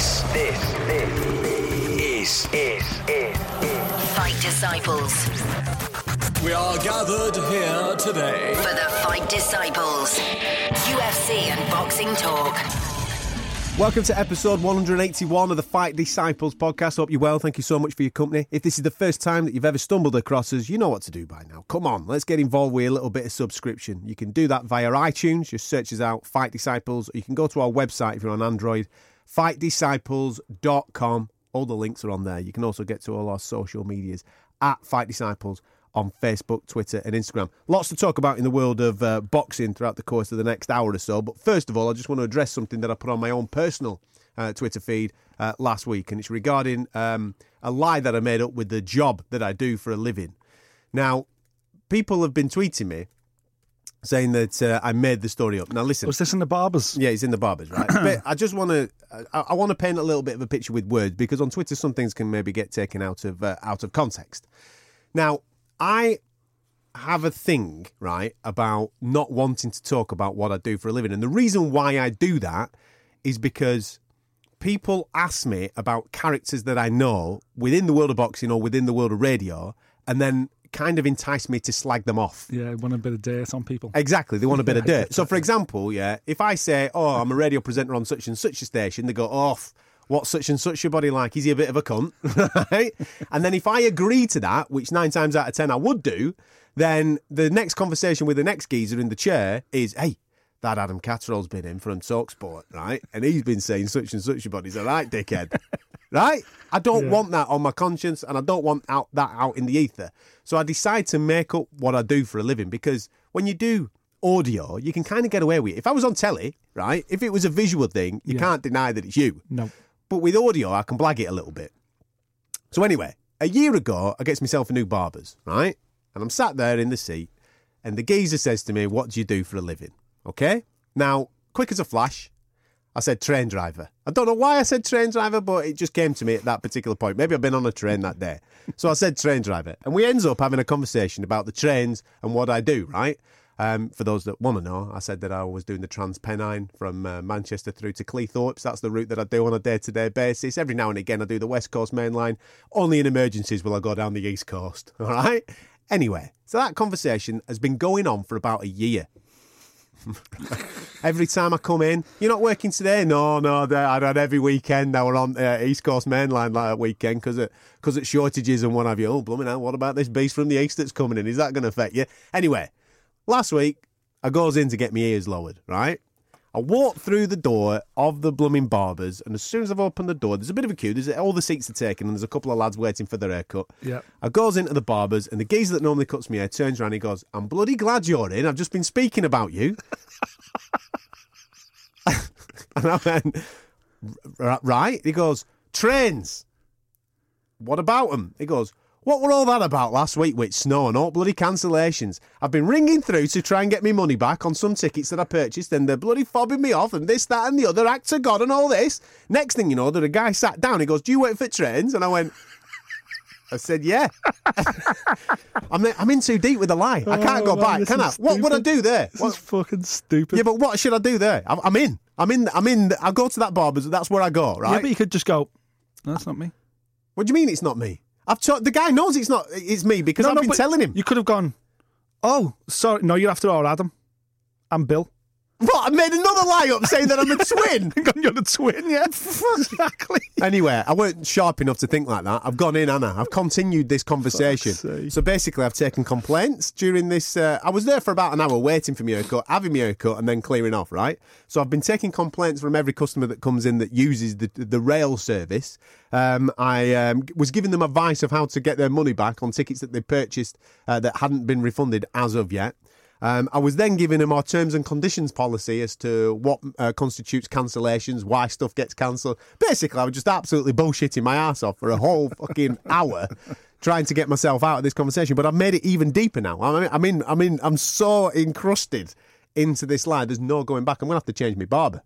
This, this, this is, is, is, is. Fight Disciples. We are gathered here today. For the Fight Disciples. UFC and boxing talk. Welcome to episode 181 of the Fight Disciples podcast. Hope you're well. Thank you so much for your company. If this is the first time that you've ever stumbled across us, you know what to do by now. Come on, let's get involved with a little bit of subscription. You can do that via iTunes. Just search us out, Fight Disciples. Or you can go to our website if you're on Android, fightdisciples.com. All the links are on there. You can also get to all our social medias at Fight Disciples on Facebook, Twitter, and Instagram. Lots to talk about in the world of uh, boxing throughout the course of the next hour or so. But first of all, I just want to address something that I put on my own personal uh, Twitter feed uh, last week, and it's regarding um, a lie that I made up with the job that I do for a living. Now, people have been tweeting me saying that uh, I made the story up. Now, listen. Was this in the barbers? Yeah, he's in the barbers, right? but I just want to, I, I want to paint a little bit of a picture with words because on Twitter some things can maybe get taken out of uh, out of context. Now, I have a thing, right, about not wanting to talk about what I do for a living, and the reason why I do that is because people ask me about characters that I know within the world of boxing or within the world of radio, and then kind of entice me to slag them off. Yeah, want a bit of dirt on people. Exactly, they want a bit of dirt. So, for example, yeah, if I say, "Oh, I'm a radio presenter on such and such a station," they go, "Oh, what's such and such your body like? Is he a bit of a cunt?" right? And then if I agree to that, which nine times out of ten I would do, then the next conversation with the next geezer in the chair is, "Hey." That Adam Catterall's been in from Talksport, right? And he's been saying such and such your body's a right dickhead. Right? I don't Yeah. want that on my conscience and I don't want out that out in the ether. So I decide to make up what I do for a living because when you do audio, you can kind of get away with it. If I was on telly, right? If it was a visual thing, you Yeah. can't deny that it's you. No. But with audio, I can blag it a little bit. So anyway, a year ago, I gets myself a new barbers, right? And I'm sat there in the seat, and the geezer says to me, "What do you do for a living?" Okay. Now, quick as a flash, I said train driver. I don't know why I said train driver, but it just came to me at that particular point. Maybe I've been on a train that day. So I said train driver. And we ends up having a conversation about the trains and what I do, right? Um, for those that want to know, I said that I was doing the Transpennine from uh, Manchester through to Cleethorpes. That's the route that I do on a day to day basis. Every now and again, I do the West Coast Main Line. Only in emergencies will I go down the East Coast, all right? Anyway, so that conversation has been going on for about a year. Every time I come in, you're not working today. No, no, they- I had every weekend. Now we're on uh, East Coast Main Line like that weekend because because of shortages and what have you. Oh, blooming hell! What about this beast from the east that's coming in? Is that going to affect you? Anyway, last week I goes in to get my ears lowered. Right, I walk through the door of the blooming barbers, and as soon as I've opened the door, there's a bit of a queue. There's all the seats are taken, and there's a couple of lads waiting for their haircut. Yeah. I goes into the barbers, and the geezer that normally cuts me hair turns around. And he goes, "I'm bloody glad you're in. I've just been speaking about you." and I went, "Right." He goes, "Trains. What about them?" He goes. What were all that about last week with snow and all bloody cancellations? I've been ringing through to try and get me money back on some tickets that I purchased and they're bloody fobbing me off and this, that and the other, act of God and all this. Next thing you know, that a guy sat down, he goes, do you wait for trains? And I went, I said, yeah. I'm, in, I'm in too deep with the lie. I can't go Oh, man, back, can I? is What would I do there? This What- is fucking stupid. yeah, but what should I do there? I'm, I'm in. I'm in. I'm in. I'll go to that barber's. That's where I go, right? Yeah, but you could just go, no, that's not me. what do you mean it's not me? I've told the guy knows it's not. It's me because no, I've no, been telling him. You could have gone, oh, sorry. No, you're after all, Adam. I'm Bill. What? I made another lie up saying that I'm a twin. you're the twin, yeah. exactly. Anyway, I weren't sharp enough to think like that. I've gone in, Anna. I've continued this conversation. Sake. So basically, I've taken complaints during this. Uh, I was there for about an hour waiting for my haircut, having my haircut, and then clearing off, right? So I've been taking complaints from every customer that comes in that uses the, the rail service. Um, I um, was giving them advice of how to get their money back on tickets that they purchased uh, that hadn't been refunded as of yet. Um, I was then giving them our terms and conditions policy as to what uh, constitutes cancellations, why stuff gets cancelled. Basically, I was just absolutely bullshitting my ass off for a whole fucking hour trying to get myself out of this conversation. But I've made it even deeper now. I mean, I mean, I mean, I'm so encrusted into this lie. There's no going back. I'm gonna have to change my barber.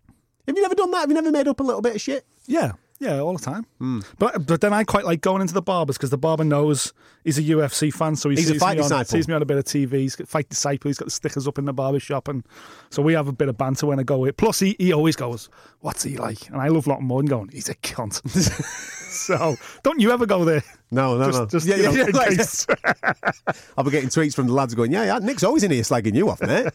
Have you never done that? Have you never made up a little bit of shit? Yeah. Yeah, all the time. Hmm. But but then I quite like going into the barbers because the barber knows he's a UFC fan, so he He's sees me on, sees me on a bit of TV. He's got fight disciple. He's got the stickers up in the barber shop, and so we have a bit of banter when I go. With. Plus, he, he always goes, "What's he like?" And I love Lotton more than going, "He's a cunt." so don't you ever go there? No, no, Just- no. just, yeah, know, yeah, like- I'll be getting tweets from the lads going, yeah, yeah, Nick's always in here slagging you off, mate.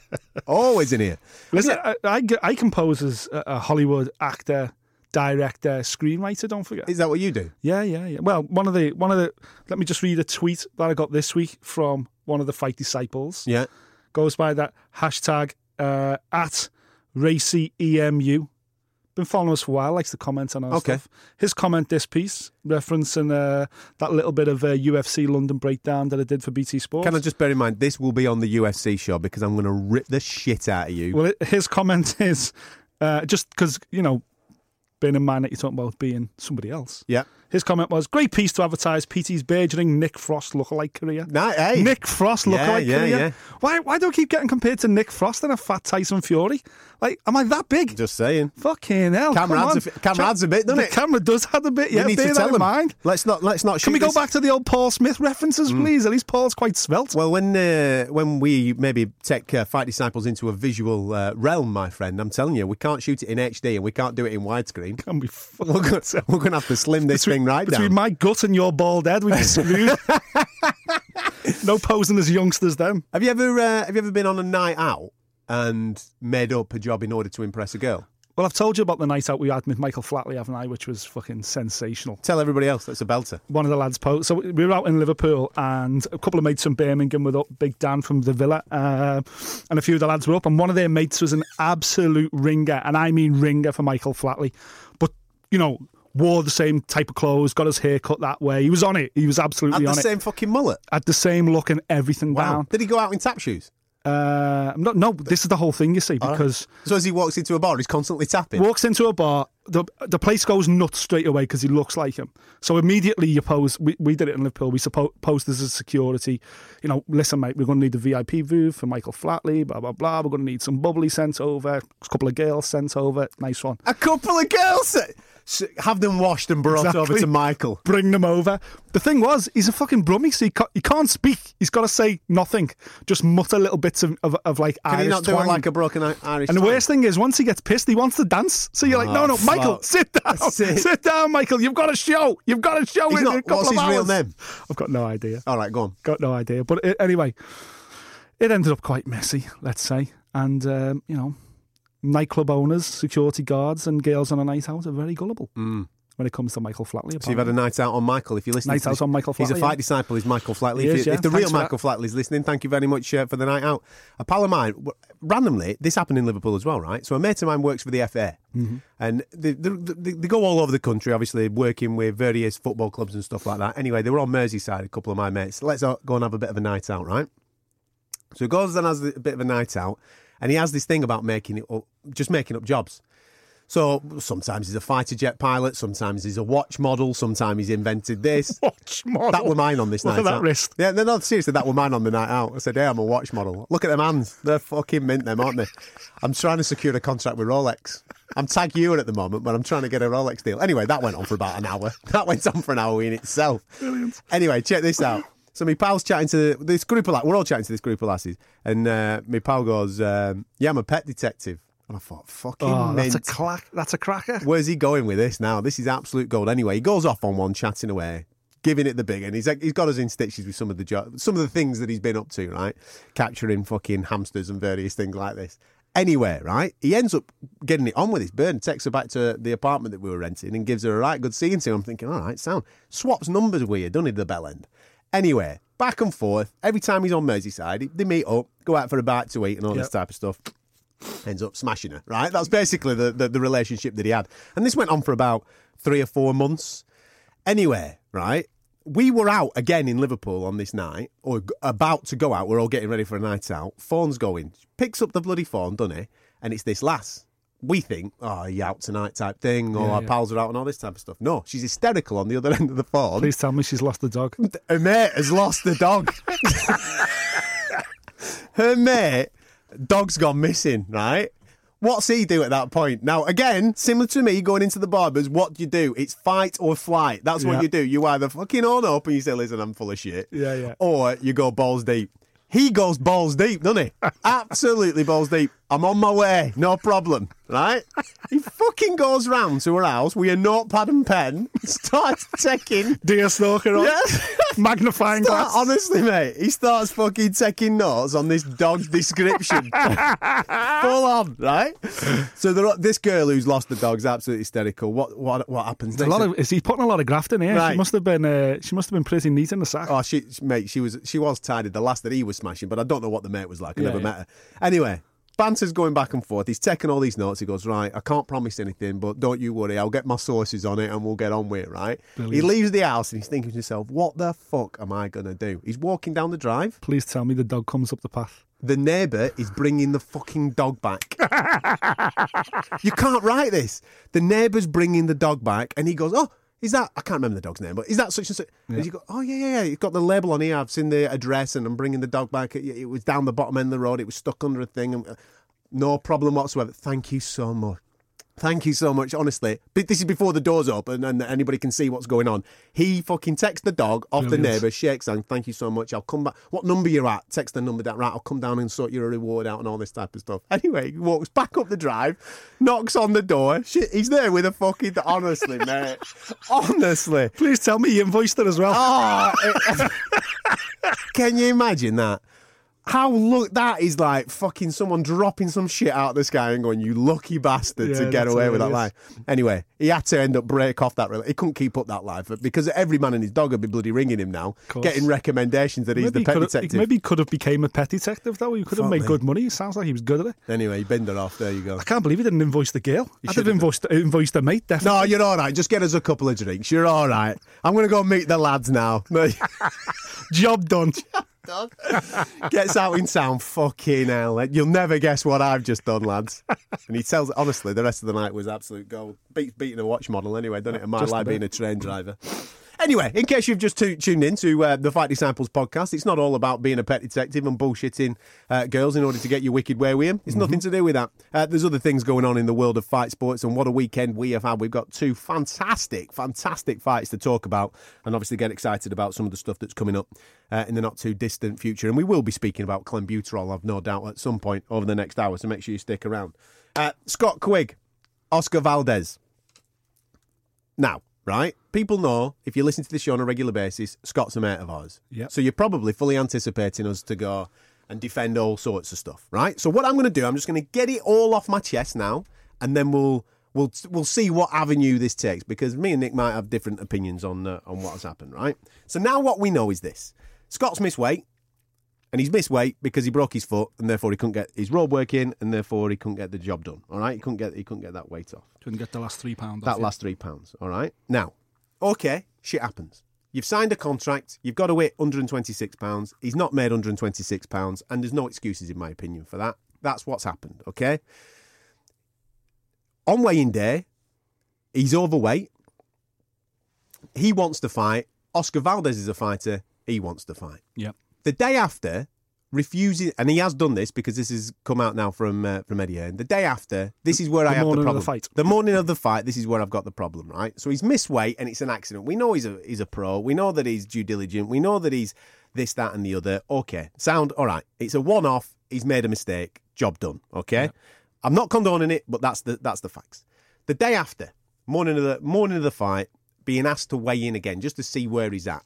always in here. Listen, I, I, I compose as a Hollywood actor, director, screenwriter. Don't forget. Is that what you do? Yeah, yeah, yeah. Well, one of the one of the let me just read a tweet that I got this week from one of the fight disciples. Yeah. Goes by that hashtag uh, at racy emu. Been following us for a while, likes to comment on our Okay. stuff. His comment this piece, referencing uh, that little bit of uh, UFC London breakdown that I did for BT Sports. Can I just bear in mind, this will be on the UFC show because I'm going to rip the shit out of you. Well, it, his comment is uh, just because you know, being in mind that you're talking about being somebody else. yeah. His comment was, "Great piece to advertise PT's burgeoning Nick Frost lookalike career." Nah, hey. Nick Frost lookalike yeah, career. yeah. Why? Why do I keep getting compared to Nick Frost and a fat Tyson Fury? Like, am I that big? Just saying. Fucking hell! Camera adds a camera adds a bit, doesn't the it? camera does add a bit. Yeah, we need to that tell in them. mind. Let's not. Let's not. Can we shoot go this- back to the old Paul Smith references, Mm. please? At least Paul's quite svelte. Well, when uh, when we maybe take uh, Fight Disciples into a visual uh, realm, my friend, I'm telling you, we can't shoot it in HD and we can't do it in widescreen. Can we? We're going we're to have to slim this thing right Between down. my gut and your bald head, we'd be screwed. no posing as youngsters then. Have you ever uh, have you ever been on a night out and made up a job in order to impress a girl? Well, I've told you about the night out we had with Michael Flatley, haven't I? Which was fucking sensational. Tell everybody else that's a belter. one of the lads post. So we were out in Liverpool, and a couple of mates from Birmingham were up. Big Dan from the Villa, uh, and a few of the lads were up. And one of their mates was an absolute ringer, and I mean ringer for Michael Flatley. But you know, wore the same type of clothes, got his hair cut that way. He was on it. He was Had absolutely the on same fucking mullet. Had the same look and everything Wow. down. Did he go out in tap shoes? Uh, no, no, this is the whole thing. You see, because. So as he walks into a bar, he's constantly tapping. walks into a bar, the the place goes nuts straight away because he looks like him. So immediately you pose. We, we did it in Liverpool. We suppo- posed as a security. You know, listen, mate, we're going to need the VIP booth for Michael Flatley. Blah blah blah. We're going to need some bubbly sent over. A couple of girls sent over. Nice one. A couple of girls have them washed and brought over to Michael. Bring them over. The thing was, he's a fucking brummie, so he can't, he can't speak. He's got to say nothing. Just mutter little bits of, of, of like Can Irish he not do it like a broken Irish? And the worst thing is, once he gets pissed, he wants to dance. So you're like, no, no, ah, no, Michael, sit down, Sit. sit down, Michael. You've got a show. You've got a show He's in not- a couple what's of his real name? I've got no idea. All right, go on. Got no idea. But it, anyway, it ended up quite messy, let's say. And um, you know, nightclub owners, security guards, and girls on a night out are very gullible when it comes to Michael Flatley. Mm. So you've had a night out on Michael. If you're listening, Night to out this- on Michael He's a fight yeah. disciple. He's Michael Flatley. He if, is, you- yeah. if the Thanks real. Michael Flatley is listening, thank you very much uh, for the night out. A pal of mine, randomly, this happened in Liverpool as well, right? So a mate of mine works for the FA, Mm-hmm. and they, they, they, they go all over the country, obviously working with various football clubs and stuff like that. Anyway, they were on Merseyside, a couple of my mates. Let's go and have a bit of a night out, right? So he goes and has a bit of a night out, and he has this thing about making it up, just making up jobs. So sometimes he's a fighter jet pilot, sometimes he's a watch model, sometimes he's invented this. Watch model. That were mine on this Look night at that out. wrist. Yeah, no, no, seriously, that were mine on the night out. I said, "Hey, I'm a watch model. Look at them hands; they're fucking mint, them, aren't they?" I'm trying to secure a contract with Rolex. I'm TAG Heuer at the moment, but I'm trying to get a Rolex deal. Anyway, that went on for about an hour. That went on for an hour in itself. Brilliant. Anyway, check this out. So my pal's chatting to this group of lads. We're all chatting to this group of lasses, and uh, my pal goes, um, "Yeah, I'm a pet detective." And I thought, "Fucking Oh, mint." that's a clack. That's a cracker. Where's he going with this now? This is absolute gold. Anyway, he goes off on one, chatting away, giving it the big one. He's like, he's got us in stitches with some of the jo- some of the things that he's been up to, right? Capturing fucking hamsters and various things like this. Anyway, right? He ends up getting it on with his bird and takes her back to the apartment that we were renting and gives her a right good seeing to. I'm thinking, all right, sound. Swaps numbers weird, doesn't he, the bell end? Anyway, back and forth. Every time he's on Merseyside, they meet up, go out for a bite to eat and all this type of stuff ends up smashing her, right? That's basically the, the, the relationship that he had. And this went on for about three or four months. Anyway, right? We were out again in Liverpool on this night, or about to go out. We're all getting ready for a night out. Phone's going. Picks up the bloody phone, doesn't he? And it's this lass. We think, oh, you out tonight type thing, or Yeah, our yeah. pals are out and all this type of stuff. No, she's hysterical on the other end of the phone. Please tell me she's lost the dog. Her mate has lost the dog. Her mate, dog's gone missing, right? What's he do at that point? Now, again, similar to me going into the barbers, what do you do? It's fight or flight. That's what Yeah. you do. You either fucking own up and you say, listen, I'm full of shit. Yeah, yeah. Or you go balls deep. He goes balls deep, doesn't he? Absolutely balls deep. I'm on my way, no problem, right? He fucking goes round to her house with a notepad and pen, starts taking Deer stalker on. Yeah. Magnifying Start- glass. honestly, mate, he starts fucking taking notes on this dog's description. Full on, right? So there, this girl who's lost the dog's absolutely hysterical. What what what happens A next? lot of, is he putting a lot of graft in here? Right. She must have been. Uh, she must have been pretty neat in the sack. Oh, she, mate, she was she was tidy. The last that he was smashing, but I don't know what the mate was like. I Yeah, never yeah. met her. Anyway, banter's going back and forth. He's taking all these notes. He goes, right, I can't promise anything, but don't you worry. I'll get my sources on it and we'll get on with it. Right? He leaves the house and he's thinking to himself, what the fuck am I gonna do? He's walking down the drive. Please tell me the dog comes up the path. The neighbour is bringing the fucking dog back. you can't write this. The neighbour's bringing the dog back, and he goes, "Oh, is that? I can't remember the dog's name, but is that such and such?" And you go, "Oh yeah, yeah, yeah. It's got the label on here. I've seen the address, and I'm bringing the dog back. It, it was down the bottom end of the road. It was stuck under a thing. And, uh, no problem whatsoever. Thank you so much." Thank you so much, honestly. But this is before the door's open and anybody can see what's going on. He fucking texts the dog off the neighbour, shakes hands, thank you so much. I'll come back. What number you're at? Text the number down. Right, I'll come down and sort your reward out and all this type of stuff. Anyway, he walks back up the drive, knocks on the door. Shit, he's there with a fucking. Honestly, mate. Honestly. Please tell me you invoiced it as well. Oh, it- can you imagine that? How look that is like fucking someone dropping some shit out of the sky and going, "You lucky bastard!" to get away with that lie. Anyway, he had to end up break off that. He couldn't keep up that life because every man and his dog would be bloody ringing him now, getting recommendations that he's maybe the pet he detective. maybe he could have became a pet detective though. He could have made me. good money. It sounds like he was good at it. Anyway, he binned her off. There you go. I can't believe he didn't invoice the girl. I'd should have invoiced, invoiced the mate, Definitely. No, you're all right. Just get us a couple of drinks. You're all right. I'm going to go meet the lads now. Job done. dog. Gets out in town, fucking hell. You'll never guess what I've just done, lads. And he tells, honestly, the rest of the night was absolute gold. Beat, beating a watch model anyway, done it in my Just life being a train driver. Anyway, in case you've just tu- tuned in to uh, the Fight Disciples podcast, it's not all about being a pet detective and bullshitting uh, girls in order to get your wicked way with them. It's nothing to do with that. Uh, there's other things going on in the world of fight sports, and what a weekend we have had. We've got two fantastic, fantastic fights to talk about, and obviously get excited about some of the stuff that's coming up uh, in the not too distant future. And we will be speaking about clenbuterol, I've no doubt, at some point over the next hour, so make sure you stick around. Uh, Scott Quigg, Oscar Valdez. Now, right? People know if you listen to this show on a regular basis, Scott's a mate of ours. Yep. So you're probably fully anticipating us to go and defend all sorts of stuff, right? So what I'm going to do, I'm just going to get it all off my chest now, and then we'll we'll we'll see what avenue this takes because me and Nick might have different opinions on uh, on what has happened, right? So now what we know is this: Scott's missed weight. And he's missed weight because he broke his foot, and therefore he couldn't get his road work in, and therefore he couldn't get the job done. All right, he couldn't get he couldn't get that weight off Couldn't get the last three pounds. that last three pounds. All right. Now, okay, shit happens. You've signed a contract. You've got to hit 126 pounds. He's not made 126 pounds, and there's no excuses in my opinion for that. That's what's happened. Okay. On weighing day, he's overweight. He wants to fight. Oscar Valdez is a fighter. He wants to fight Yep. The day after refusing and he has done this because this has come out now from uh, from Eddie Hearn. The day after, this is where I have the problem. the fight. The morning of the fight, this is where I've got the problem, right? So he's missed weight and it's an accident. We know he's a he's a pro. We know that he's due diligent. We know that he's this, that, and the other. Okay, sound all right. It's a one off. He's made a mistake. Job done. Okay, I'm not condoning it, but that's the that's the facts. The day after, morning of the morning of the fight, being asked to weigh in again just to see where he's at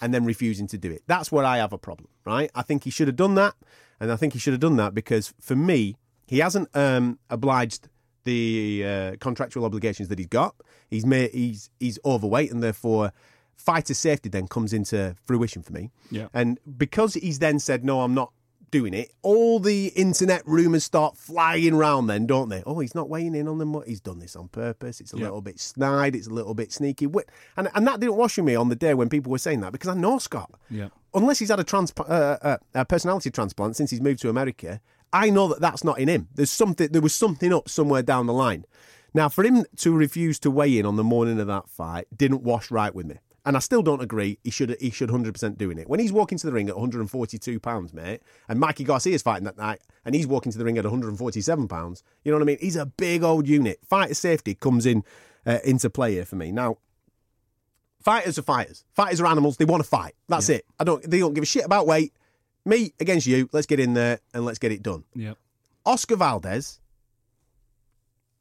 and then refusing to do it. That's where I have a problem, right? I think he should have done that, and I think he should have done that because for me, he hasn't um, obliged the uh, contractual obligations that he's got. He's made, he's he's overweight, and therefore fighter safety then comes into fruition for me. Yeah. And because he's then said, "No, I'm not." Doing it, all the internet rumours start flying round. Then, don't they? Oh, he's not weighing in on them. He's done this on purpose. It's a Yeah. little bit snide. It's a little bit sneaky. And and that didn't wash with me on the day when people were saying that because I know Scott. Yeah. Unless he's had a trans- uh, uh, a personality transplant since he's moved to America, I know that that's not in him. There's something. There was something up somewhere down the line. Now, for him to refuse to weigh in on the morning of that fight didn't wash right with me. And I still don't agree. He should he should hundred percent doing it. When he's walking to the ring at 142 pounds, mate, and Mikey Garcia's fighting that night, and he's walking to the ring at 147 pounds. You know what I mean? He's a big old unit. Fighter safety comes in uh, into play here for me now. Fighters are fighters. Fighters are animals. They want to fight. That's it. I don't. They don't give a shit about weight. Me against you. Let's get in there and let's get it done. Yeah. Oscar Valdez.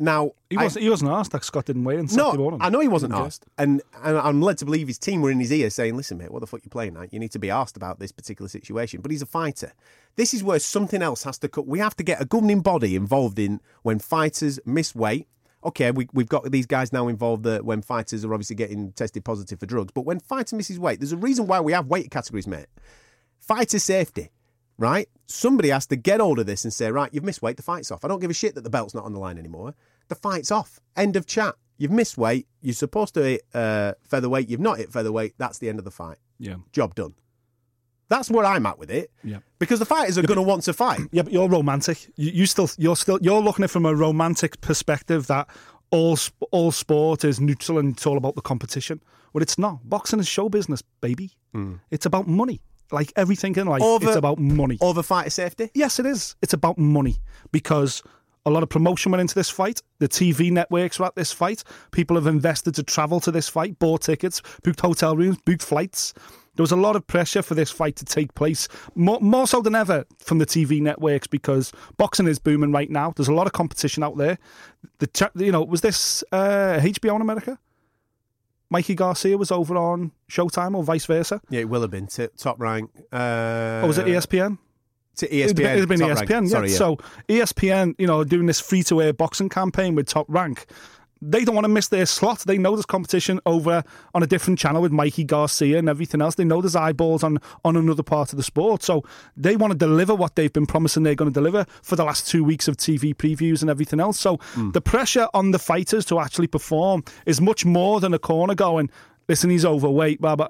Now He wasn't. he wasn't asked. Like Scott didn't weigh in. no, Saturday morning. I know he wasn't Okay. asked, and, and I'm led to believe his team were in his ear saying, "Listen, mate, what the fuck you playing at? You need to be asked about this particular situation." But he's a fighter. This is where something else has to cut. We have to get a governing body involved in when fighters miss weight. Okay, we, we've got these guys now involved that when fighters are obviously getting tested positive for drugs. But when fighter misses weight, there's a reason why we have weight categories, mate. Fighter safety, right? Somebody has to get hold of this and say, right, you've missed weight, the fight's off. I don't give a shit that the belt's not on the line anymore. The fight's off. End of chat. You've missed weight. You're supposed to hit uh, featherweight. You've not hit featherweight. That's the end of the fight. Yeah. Job done. That's where I'm at with it. Yeah. Because the fighters are going to want to fight. Yeah, but you're romantic. You, you still, you're still, you're looking at it from a romantic perspective that all all sport is neutral and it's all about the competition. Well, it's not. Boxing is show business, baby. It's about money. Like everything in life, Over- it's about money. Over fighter safety. Yes, it is. It's about money because a lot of promotion went into this fight. The TV networks were at this fight. People have invested to travel to this fight, bought tickets, booked hotel rooms, booked flights. There was a lot of pressure for this fight to take place, more, more so than ever from the TV networks because boxing is booming right now. There's a lot of competition out there. The you know was this uh, HBO in America? Mikey Garcia was over on Showtime or vice versa. Yeah, it will have been t- top rank. Uh, Or was it ESPN? To ESPN. It'd been, it'd been ESPN, Rank. yeah. Sorry, yeah. So ESPN, you know, doing this free to air boxing campaign with Top Rank, they don't want to miss their slot. They know there's competition over on a different channel with Mikey Garcia and everything else. They know there's eyeballs on on another part of the sport. So they want to deliver what they've been promising they're going to deliver for the last two weeks of TV previews and everything else. So Hmm. the pressure on the fighters to actually perform is much more than a corner going, listen, he's overweight, blah, blah.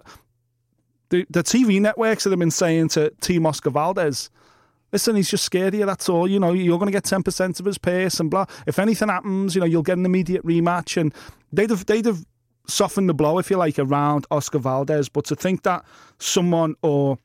The, the TV networks that have been saying to Team Oscar Valdez, listen, he's just scared of you, that's all. You know, you're going to get 10% of his pace and blah. If anything happens, you know, you'll get an immediate rematch. And they'd have, they'd have softened the blow, if you like, around Oscar Valdez. But to think that someone or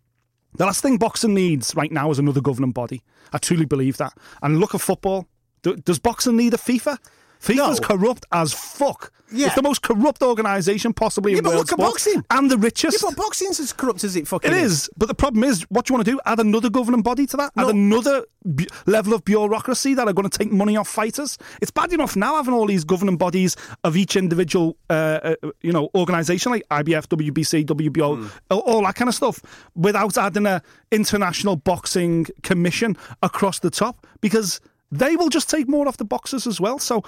the last thing boxing needs right now is another governing body. I truly believe that. And look at football. Does boxing need a FIFA? FIFA's No. corrupt as fuck. Yeah. It's the most corrupt organisation possibly Yeah, in but world look at boxing. And the richest. Yeah, but boxing's as corrupt as it fucking is. It is, but the problem is, what do you want to do? Add another governing body to that? Add another bu- level of bureaucracy that are going to take money off fighters? It's bad enough now having all these governing bodies of each individual, uh, uh, you know, organisation like IBF, WBC, WBO, Hmm. all, all that kind of stuff, without adding a international boxing commission across the top because they will just take more off the boxes as well. So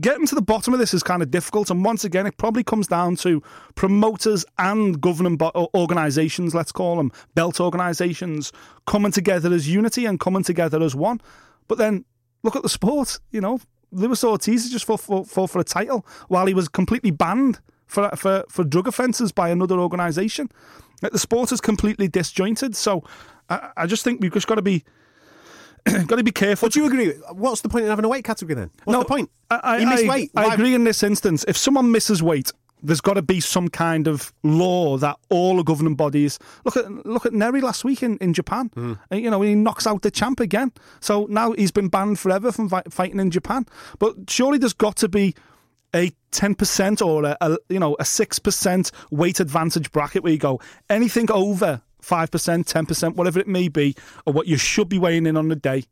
getting to the bottom of this is kind of difficult. And once again, it probably comes down to promoters and governing bo- organisations, let's call them belt organisations, coming together as unity and coming together as one. But then look at the sport, you know. Luis Ortiz just fought for, fought for a title while he was completely banned for for, for drug offences by another organisation. The sport is completely disjointed. So I, I just think we've just got to be got to be careful. Do you agree? What's the point in having a weight category then? What's the point? I, I, I- weight. I agree in this instance. If someone misses weight, there's got to be some kind of law that all the governing bodies look at. Look at Nery last week in, in Japan. Uh, You know, he knocks out the champ again. So now he's been banned forever from fi- fighting in Japan. But surely there's got to be a 10% or a, a you know a 6% weight advantage bracket where you go anything over 5%, 10%, whatever it may be, or what you should be weighing in on the day,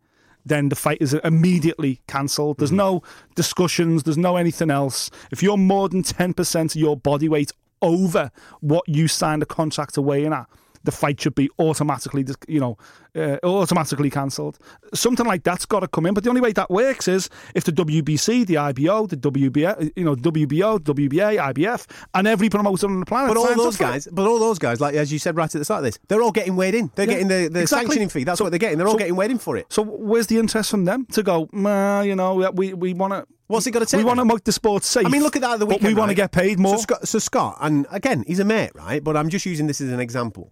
then the fight is immediately cancelled. There's mm. no discussions, there's no anything else. If you're more than 10% of your body weight over what you signed a contract to weigh in at, the fight should be automatically, you know, uh, automatically cancelled. Something like that's got to come in. But the only way that works is if the WBC, the IBO, the WBA, you know, WBO, WBA, IBF, and every promoter on the planet. But all those up for it. guys, but all those guys, like as you said right at the start of this, they're all getting weighed in. They're Yeah, getting the, the exactly. sanctioning fee. That's So- what they're getting. They're all so- getting weighed in for it. So where's the interest from them to go? "Nah, you know, we we want to. What's it gotta take We want to make the sport safe. I mean, look at that at the but weekend. we want to get paid more. So Scott, so Scott, and again, he's a mate, right? But I'm just using this as an example.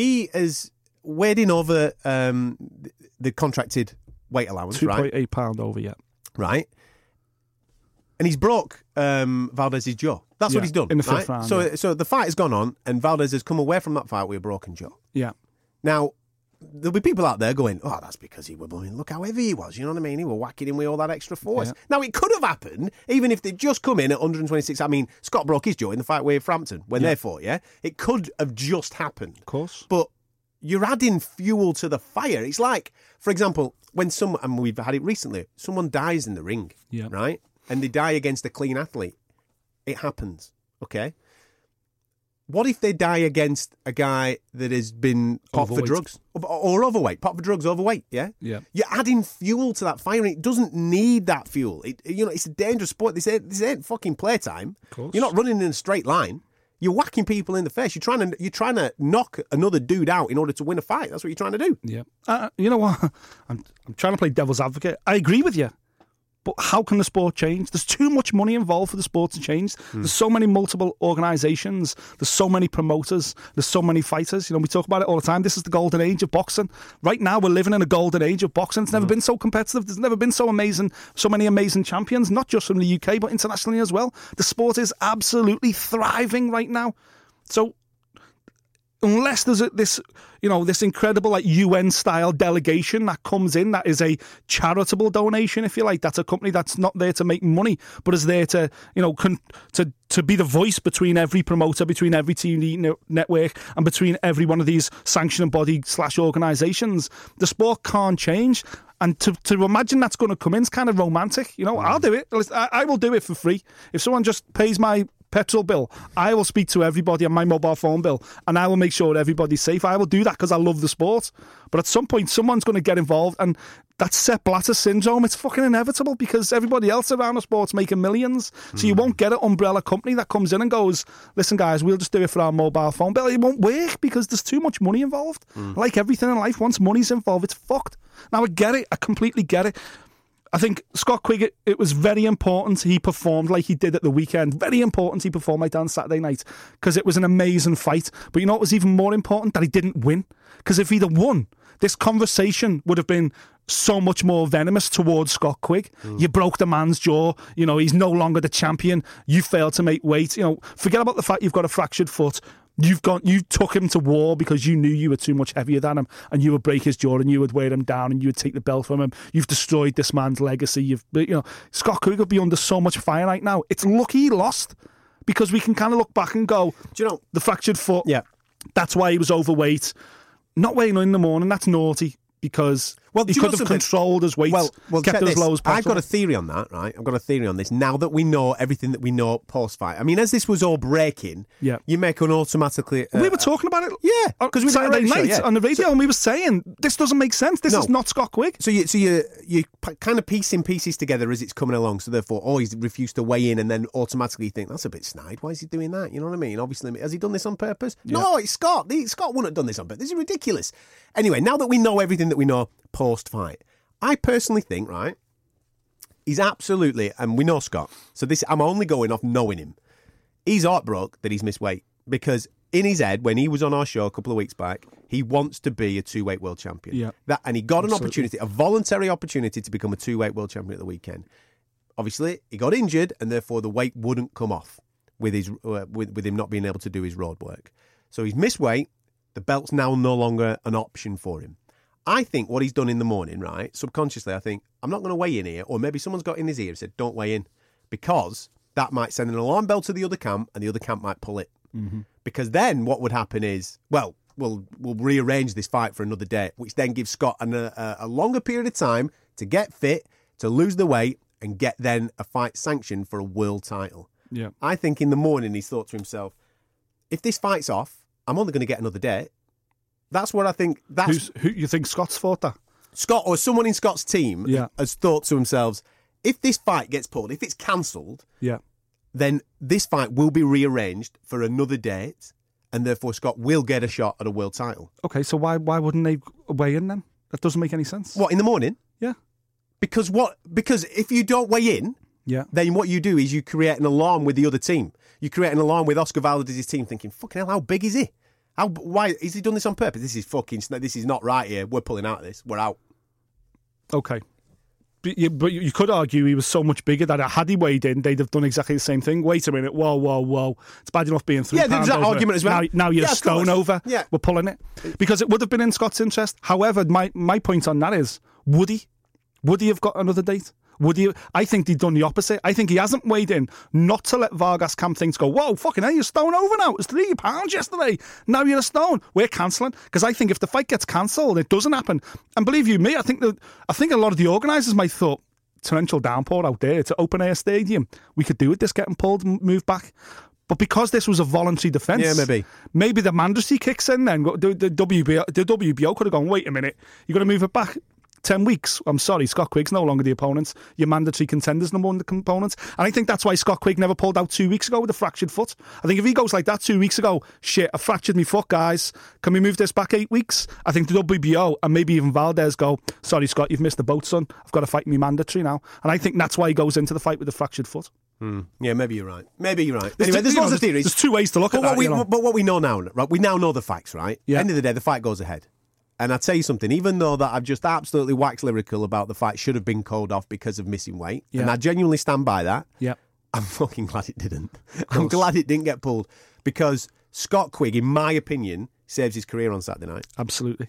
He is in over um, the contracted weight allowance, Two right? eight pound over yet. right? and he's broke um, Valdez's jaw. That's Yeah, what he's done in the fifth right? round, So, yeah. so the fight has gone on, and Valdez has come away from that fight with a broken jaw. Yeah. Now, there'll be people out there going, "Oh, that's because he was blooming. Look how heavy he was." You know what I mean? He were whacking him with all that extra force. Yeah. Now, it could have happened even if they'd just come in at 126. I mean, Scott broke his jaw in the fight with Frampton when they fought. Yeah, it could have just happened. Of course. but you're adding fuel to the fire. It's like, for example, when some and we've had it recently, someone dies in the ring, Yeah. right, and they die against a clean athlete. It happens. Okay. What if they die against a guy that has been popped for drugs or, or overweight? Popped for drugs, overweight. Yeah, Yeah. You're adding fuel to that fire, and it doesn't need that fuel. It, you know, it's a dangerous sport. This ain't, this ain't fucking playtime. You're not running in a straight line. You're whacking people in the face. You're trying to you're trying to knock another dude out in order to win a fight. That's what you're trying to do. Yeah. Uh, you know what? I'm, I'm trying to play devil's advocate. I agree with you. How can the sport change? There's too much money involved for the sport to change. Hmm. There's so many multiple organisations. There's so many promoters. There's so many fighters. You know, we talk about it all the time. This is the golden age of boxing. Right now, we're living in a golden age of boxing. It's never hmm. been so competitive. There's never been so amazing, so many amazing champions, not just from the UK, but internationally as well. The sport is absolutely thriving right now. So unless there's a, this, you know, this incredible like UN style delegation that comes in, that is a charitable donation, if you like. That's a company that's not there to make money, but is there to, you know, con- to to be the voice between every promoter, between every TV ne- network, and between every one of these sanctioning body slash organisations. The sport can't change. And to, to imagine that's going to come in is kind of romantic. You know, I'll mm. do it. I, I will do it for free. If someone just pays my petrol bill, I will speak to everybody on my mobile phone bill and I will make sure everybody's safe. I will do that because I love the sport. But at some point, someone's going to get involved and that's Sepp Blatter syndrome. It's fucking inevitable because everybody else around the sport's making millions. So you hmm. won't get an umbrella company that comes in and goes, listen, guys, we'll just do it for our mobile phone bill. It won't work because there's too much money involved. Hmm. Like everything in life, once money's involved, it's fucked. Now, I get it. I completely get it. I think Scott Quigg, it, it was very important he performed like he did at the weekend. Very important he performed like that on Saturday night because it was an amazing fight. But you know what was even more important? That he didn't win. Because if he'd have won, this conversation would have been so much more venomous towards Scott Quigg. Hmm. You broke the man's jaw. You know, he's no longer the champion. You failed to make weight. You know, forget about the fact you've got a fractured foot. You've gone. You took him to war because you knew you were too much heavier than him, and you would break his jaw, and you would wear him down, and you would take the belt from him. You've destroyed this man's legacy. You've, you know, Scott Quigg would be under so much fire right now. It's lucky he lost because we can kind of look back and go, Do you know? the fractured foot. Yeah. that's why he was overweight. Not weighing in the morning. That's naughty because Well, he could have controlled his weight, Well, well, kept as this. low as possible. I've got a theory on that, right? I've got a theory on this. Now that we know everything that we know post fight, I mean, as this was all breaking, Yeah. you make an automatically. uh, we were talking about it, Yeah, because we did it on Saturday show, night yeah. on the radio, and we were saying this doesn't make sense. This No. is not Scott Quigg. So you, so you, you p- kind of piecing pieces together as it's coming along. So therefore, oh, he's refused to weigh in, and then automatically think that's a bit snide. Why is he doing that? You know what I mean? Obviously, has he done this on purpose? No, it's Scott. The- Scott wouldn't have done this on purpose. This is ridiculous. Anyway, now that we know everything that we know post fight, I personally think right, he's absolutely, and we know Scott. So this, I'm only going off knowing him. He's heartbroken that he's missed weight because in his head, when he was on our show a couple of weeks back, he wants to be a two weight world champion. Yeah. That and he got an opportunity, a voluntary opportunity to become a two weight world champion at the weekend. Obviously, he got injured, and therefore the weight wouldn't come off with his uh, with with him not being able to do his road work. So he's missed weight. The belt's now no longer an option for him. I think what he's done in the morning, right? Subconsciously, I think I'm not going to weigh in here, or maybe someone's got in his ear and said, "Don't weigh in," because that might send an alarm bell to the other camp, and the other camp might pull it. Mm-hmm. Because then what would happen is, well, we'll we'll rearrange this fight for another day, which then gives Scott an, a, a longer period of time to get fit, to lose the weight, and get then a fight sanctioned for a world title. Yeah. I think in the morning he's thought to himself, if this fight's off, I'm only going to get another day. That's what I think. That's Who's, who you think Scott's fought that? Scott or someone in Scott's team Yeah. has thought to themselves, if this fight gets pulled, if it's cancelled, Yeah. then this fight will be rearranged for another date, and therefore Scott will get a shot at a world title. Okay, so why why wouldn't they weigh in then? That doesn't make any sense. What in the morning? Yeah. Because what? Because if you don't weigh in, Yeah. then what you do is you create an alarm with the other team. You create an alarm with Oscar Valdez's team, thinking, "Fucking hell, how big is he? How why is he done this on purpose? This is fucking. This is not right here. We're pulling out of this. We're out." Okay. But you, but you could argue he was so much bigger that had he weighed in, they'd have done exactly the same thing. Wait a minute, whoa, whoa, whoa! It's bad enough being three. Yeah, there's pounds that argument as well. Now, now you're Yeah, stone over. Yeah. we're pulling it because it would have been in Scott's interest. However, my my point on that is, would he? Would he have got another date? Would he? I think he'd done the opposite. I think he hasn't weighed in not to let Vargas Camp things go. Whoa, fucking hell, you're stone over now. It was three pounds yesterday. Now you're a stone. We're cancelling because I think if the fight gets cancelled, it doesn't happen. And believe you me, I think that I think a lot of the organisers might thought torrential downpour out there. It's an open air stadium. We could do with this getting pulled and moved back. But because this was a voluntary defence, Yeah, maybe. maybe the mandatory kicks in. Then the, the WBO, the WBO could have gone. Wait a minute, you're going to move it back. 10 weeks. I'm sorry, Scott Quigg's no longer the opponent. Your mandatory contenders number one the component. And I think that's why Scott Quigg never pulled out two weeks ago with a fractured foot. I think if he goes like that two weeks ago, shit, I fractured my foot, guys. Can we move this back eight weeks? I think the WBO and maybe even Valdez go, sorry, Scott, you've missed the boat, son. I've got to fight me mandatory now. And I think that's why he goes into the fight with a fractured foot. Hmm. Yeah, maybe you're right. Maybe you're right. There's Anyway, two- there's you know, lots of theories. there's two ways to look but at what that, We, you know. But what we know now, right? We now know the facts, right? Yeah. End of the day, the fight goes ahead. And I tell you something, even though that I've just absolutely waxed lyrical about the fight should have been called off because of missing weight, and I genuinely stand by that. Yeah. I'm fucking glad it didn't. I'm glad it didn't get pulled because Scott Quigg, in my opinion, saves his career on Saturday night. Absolutely.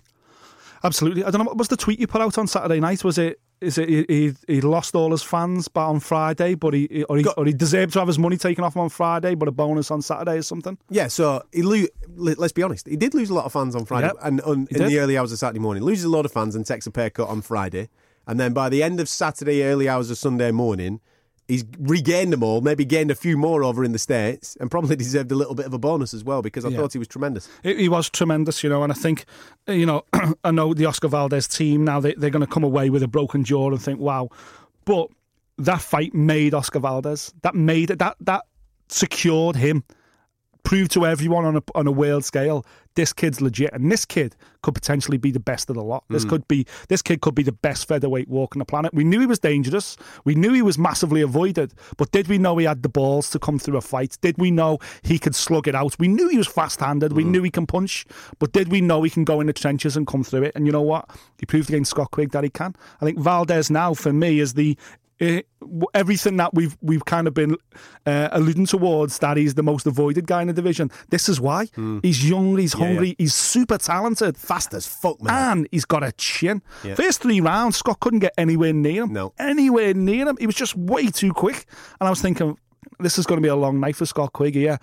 Absolutely. I don't know. What was the tweet you put out on Saturday night? Was it? Is it he, he, he lost all his fans but on Friday, but he or he, Got- or he deserved to have his money taken off him on Friday, but a bonus on Saturday or something? Yeah, so he lo- let- let's be honest, he did lose a lot of fans on Friday Yep, and on, in the early hours of Saturday morning. Loses a lot of fans and takes a pay cut on Friday, and then by the end of Saturday, early hours of Sunday morning, he's regained them all. Maybe gained a few more over in the states, and probably deserved a little bit of a bonus as well because I Yeah. thought he was tremendous. He was tremendous, you know, and I think, you know, I know the Oscar Valdez team now they, they're going to come away with a broken jaw and think, wow, but that fight made Oscar Valdez. That made it. That that secured him. Proved to everyone on a on a world scale this kid's legit, and this kid could potentially be the best of the lot. This hmm. could be this kid could be the best featherweight walk on the planet. We knew he was dangerous. We knew he was massively avoided, but did we know he had the balls to come through a fight? Did we know he could slug it out? We knew he was fast-handed. We hmm. knew he can punch, but did we know he can go in the trenches and come through it? And you know what? He proved against Scott Quigg that he can. I think Valdez now, for me, is the eh, w- everything that we've we've kind of been uh, alluding towards that he's the most avoided guy in the division. This is why he's young, he's hungry, yeah. he's super talented, Fast as fuck, man. and he's got a chin. Yeah. First three rounds, Scott couldn't get anywhere near him. No. anywhere near him. He was just way too quick. And I was thinking, this is going to be a long night for Scott Quigg here.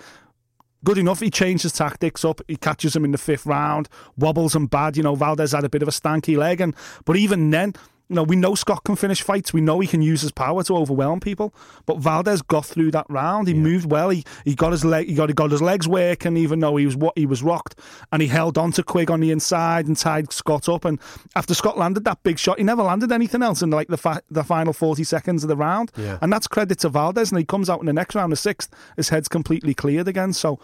Good enough. He changed his tactics up. He catches him in the fifth round, wobbles him bad. You know, Valdez had a bit of a stanky leg, and but even then, you know, we know Scott can finish fights. We know he can use his power to overwhelm people. But Valdez got through that round. He moved well. He he got his leg. He got he got his legs working, even though he was what he was rocked, and he held on to Quigg on the inside and tied Scott up. And after Scott landed that big shot, he never landed anything else in like the fi- the final forty seconds of the round. Yeah. And that's credit to Valdez. And he comes out in the next round, the sixth, his head's completely cleared again. So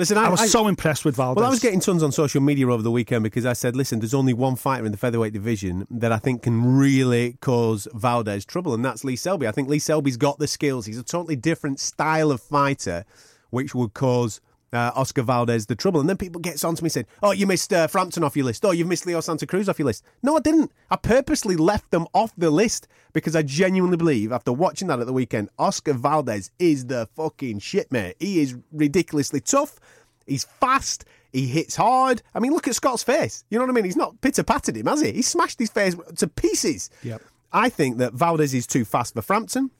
Listen, I was so impressed with Valdez. Well, I was getting tons on social media over the weekend because I said, listen, there's only one fighter in the featherweight division that I think can really cause Valdez trouble, and that's Lee Selby. I think Lee Selby's got the skills. He's a totally different style of fighter, which would cause uh, Oscar Valdez the trouble. And then people gets on to me saying, oh, you missed uh, Frampton off your list. Oh, you've missed Leo Santa Cruz off your list. No, I didn't. I purposely left them off the list because I genuinely believe, after watching that at the weekend, Oscar Valdez is the fucking shit, mate. He is ridiculously tough. He's fast. He hits hard. I mean, look at Scott's face. You know what I mean? He's not pitter patted him, has he? He smashed his face to pieces. Yep. I think that Valdez is too fast for Frampton.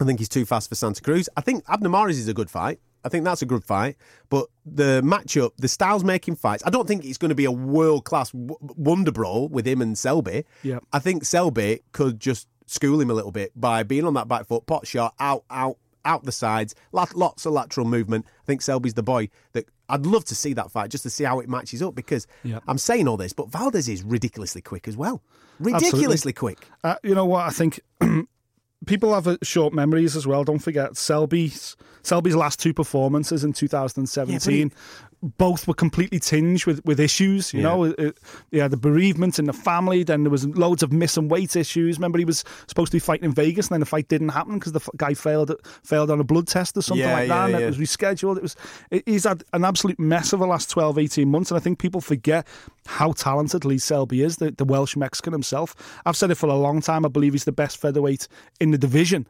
I think he's too fast for Santa Cruz. I think Abner Mares is a good fight. I think that's a good fight. But the matchup, the styles making fights, I don't think it's going to be a world class w- wonder brawl with him and Selby. Yeah. I think Selby could just school him a little bit by being on that back foot, pot shot, out, out, out the sides, lots of lateral movement. I think Selby's the boy that I'd love to see that fight just to see how it matches up because Yep. I'm saying all this, but Valdez is ridiculously quick as well. Ridiculously quick. Uh, you know what? I think people have short memories as well. Don't forget Selby's Selby's last two performances in 2017. Both were completely tinged with, with issues. You Yeah. know, it, it- yeah, the bereavement in the family. Then there was loads of miss and weight issues. Remember, he was supposed to be fighting in Vegas, and then the fight didn't happen because the f- guy failed failed on a blood test or something Yeah, like that. yeah, and it was rescheduled. It was it, he's had an absolute mess of the last 12, 18 months, and I think people forget how talented Lee Selby is, the, the Welsh Mexican himself. I've said it for a long time. I believe he's the best featherweight in the division.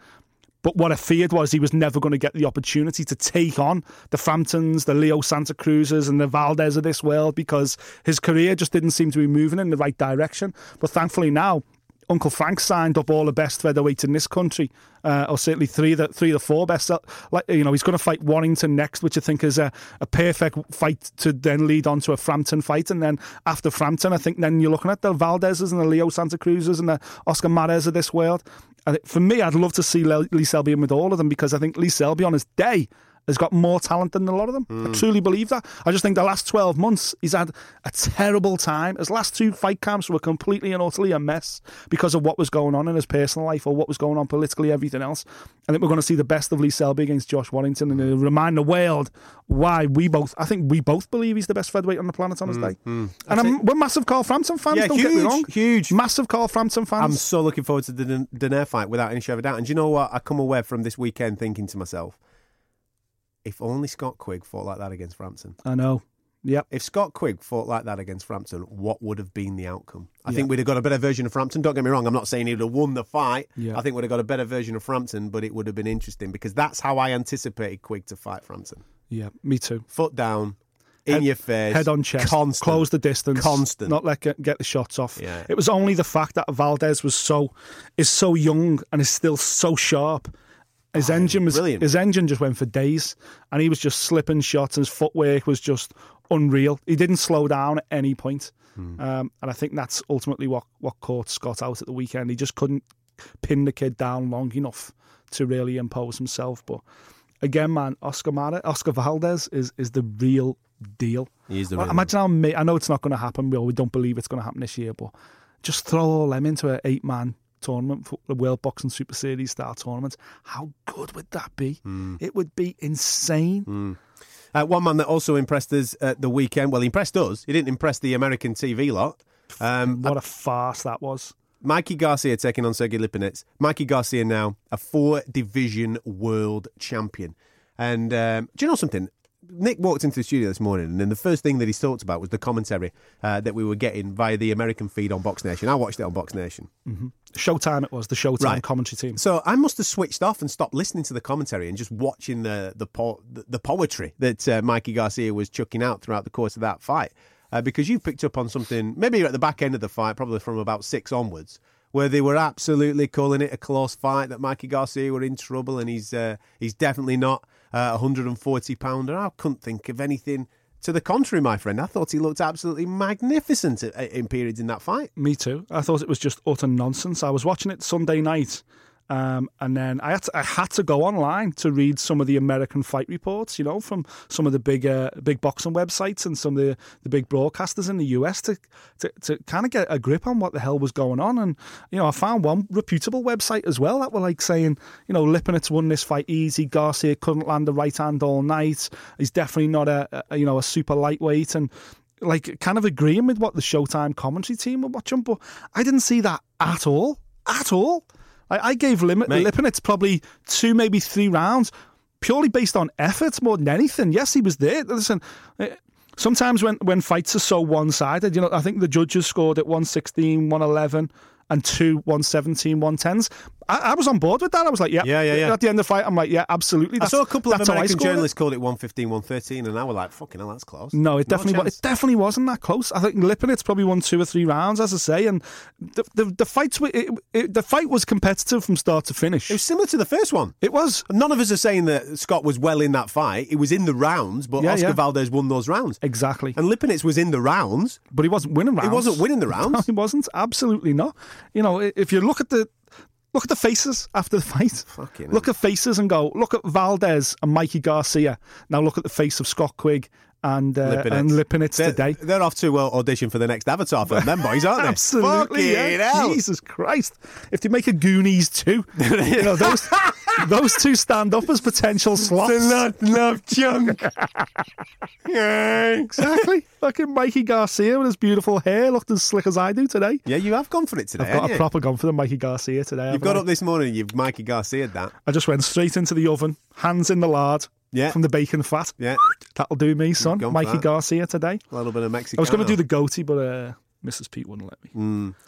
But what I feared was he was never going to get the opportunity to take on the Framptons, the Leo Santa Cruzes, and the Valdez of this world because his career just didn't seem to be moving in the right direction. But thankfully now, Uncle Frank signed up all the best featherweights in this country, uh, or certainly three the three the four best. Uh, Like you know, he's going to fight Warrington next, which I think is a, a perfect fight to then lead on to a Frampton fight, and then after Frampton, I think then you're looking at the Valdez's and the Leo Santa Cruzes and the Oscar Mares of this world. And for me, I'd love to see Le- Lee Selby in with all of them because I think Lee Selby on his day has got more talent than a lot of them. I hmm. truly believe that. I just think the last 12 months, he's had a terrible time. His last two fight camps were completely and utterly a mess because of what was going on in his personal life or what was going on politically, everything else. I think we're going to see the best of Lee Selby against Josh Warrington and it'll remind the world why we both, I think we both believe he's the best featherweight on the planet on his hmm, day. Hmm. And I'm, we're massive Carl Frampton fans, Yeah, don't get me huge, wrong. huge. Massive Carl Frampton fans. I'm so looking forward to the Donaire fight without any shadow of a doubt. And do you know what? I come away from this weekend thinking to myself, if only Scott Quigg fought like that against Frampton. I know. Yep. If Scott Quigg fought like that against Frampton, what would have been the outcome? I Yeah. think we'd have got a better version of Frampton. Don't get me wrong, I'm not saying he would have won the fight. Yeah. I think we'd have got a better version of Frampton, but it would have been interesting because that's how I anticipated Quigg to fight Frampton. Yeah, me too. Foot down, in Head- your face, head on chest, constant. close the distance, Constant. not let get, get the shots off. Yeah. It was only the fact that Valdez was so is so young and is still so sharp. His engine was brilliant. his engine just went for days, and he was just slipping shots. And his footwork was just unreal. He didn't slow down at any point, Hmm. um, and I think that's ultimately what what caught Scott out at the weekend. He just couldn't pin the kid down long enough to really impose himself. But again, man, Oscar Mara, Oscar Valdez is is the real deal. He is the Well, real Imagine how I know it's not going to happen. We, we don't believe it's going to happen this year, but just throw all them into an eight man tournament for the World Boxing Super Series style tournament. How good would that be? Hmm. It would be insane. Uh, one man that also impressed us at the weekend, well, he impressed us. He didn't impress the American TV lot. Um, What a farce that was. Mikey Garcia taking on Sergey Lipinets. Mikey Garcia now a four division world champion. And um, do you know something? Nick walked into the studio this morning, and then the first thing that he talked about was the commentary uh, that we were getting via the American feed on Box Nation. I watched it on Box Nation. Showtime it was, the Showtime Right. commentary team. So I must have switched off and stopped listening to the commentary and just watching the the po- the, the poetry that uh, Mikey Garcia was chucking out throughout the course of that fight. Uh, because you picked up on something, maybe at the back end of the fight, probably from about six onwards, where they were absolutely calling it a close fight. That Mikey Garcia were in trouble, and he's uh, he's definitely not uh, a hundred and forty pounder. I couldn't think of anything to the contrary, my friend. I thought he looked absolutely magnificent in periods in that fight. Me too. I thought it was just utter nonsense. I was watching it Sunday night, um, and then I had to, I had to go online to read some of the American fight reports. You know, from some of the big uh, big boxing websites and some of the, the big broadcasters in the US to, to to kind of get a grip on what the hell was going on. And you know, I found one reputable website as well that were like saying, you know, Lipinets won this fight easy. Garcia couldn't land the right hand all night. He's definitely not a, a you know a super lightweight and like kind of agreeing with what the Showtime commentary team were watching, but I didn't see that at all. At all. I, I gave Lim- Mate. Lipinets probably two, maybe three rounds, purely based on effort more than anything. Yes, he was there. Listen, eh, sometimes when, when fights are so one sided, you know, I think the judges scored at 116, 111. And two 117, 110s. I, I was on board with that. I was like, yeah, Yeah, yeah, yeah. At the end of the fight, I'm like, yeah, absolutely. I saw a couple of that's American scored it. journalists called it 115, 113, and I were like, fucking hell, that's close. No, it definitely it definitely wasn't that close. I think Lipinets probably won two or three rounds, as I say, and the the, the fights were- it, it, the fight was competitive from start to finish. It was similar to the first one. It was. None of us are saying that Scott was well in that fight. It was in the rounds, but Yeah, Oscar yeah. Valdez won those rounds. Exactly. And Lipinets was in the rounds. but he wasn't winning rounds. He wasn't winning the No, rounds. he wasn't. Absolutely not. You know, if you look at the look at the faces after the fight, Fucking look at faces and go, look at Valdez and Mikey Garcia. Now look at the face of Scott Quigg and uh, Lipinets. and They're, today. they're off to uh, audition for the next Avatar film, them boys, aren't they? Absolutely, yeah. Jesus Christ! If they make a Goonies too, you know those those two stand up as potential slots. lot love junk. yeah. Exactly. Fucking Mikey Garcia with his beautiful hair looked as slick as I do today. Yeah, you have gone for it today. I've got a you? proper gun for the Mikey Garcia today. You've got I? up this morning. You've Mikey Garcia that. I just went straight into the oven, hands in the lard Yeah. from the bacon fat. Yeah, That'll do me, son. Mikey. Garcia today. a little bit of Mexican. I was going to do the goatee, but uh, Mrs. Pete wouldn't let me.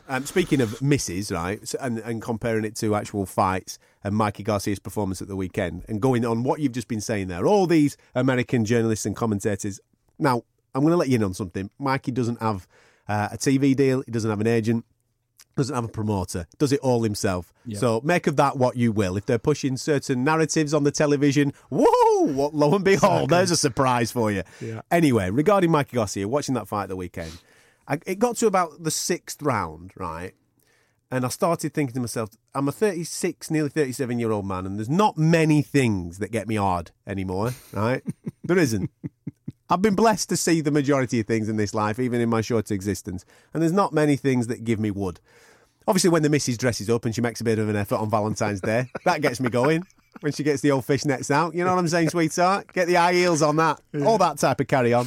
Um, speaking of misses, right, so- and, and comparing it to actual fights and Mikey Garcia's performance at the weekend, and going on what you've just been saying there, all these American journalists and commentators. Now, I'm going to let you in on something. Mikey doesn't have uh, a TV deal. He doesn't have an agent. Doesn't have a promoter. Does it all himself. So make of that what you will. If they're pushing certain narratives on the television, whoa! What, lo and behold, there's a surprise for you. Yeah. Anyway, regarding Mikey Garcia, watching that fight the weekend, I, it got to about the sixth round, right? And I started thinking to myself, I'm a 36, nearly 37 year old man, and there's not many things that get me hard anymore, right? there isn't. I've been blessed to see the majority of things in this life, even in my short existence, and there's not many things that give me wood. Obviously, when the missus dresses up and she makes a bit of an effort on Valentine's Day, that gets me going. When she gets the old fishnets out, you know what I'm saying, sweetheart? Get the high heels on that, all that type of carry on.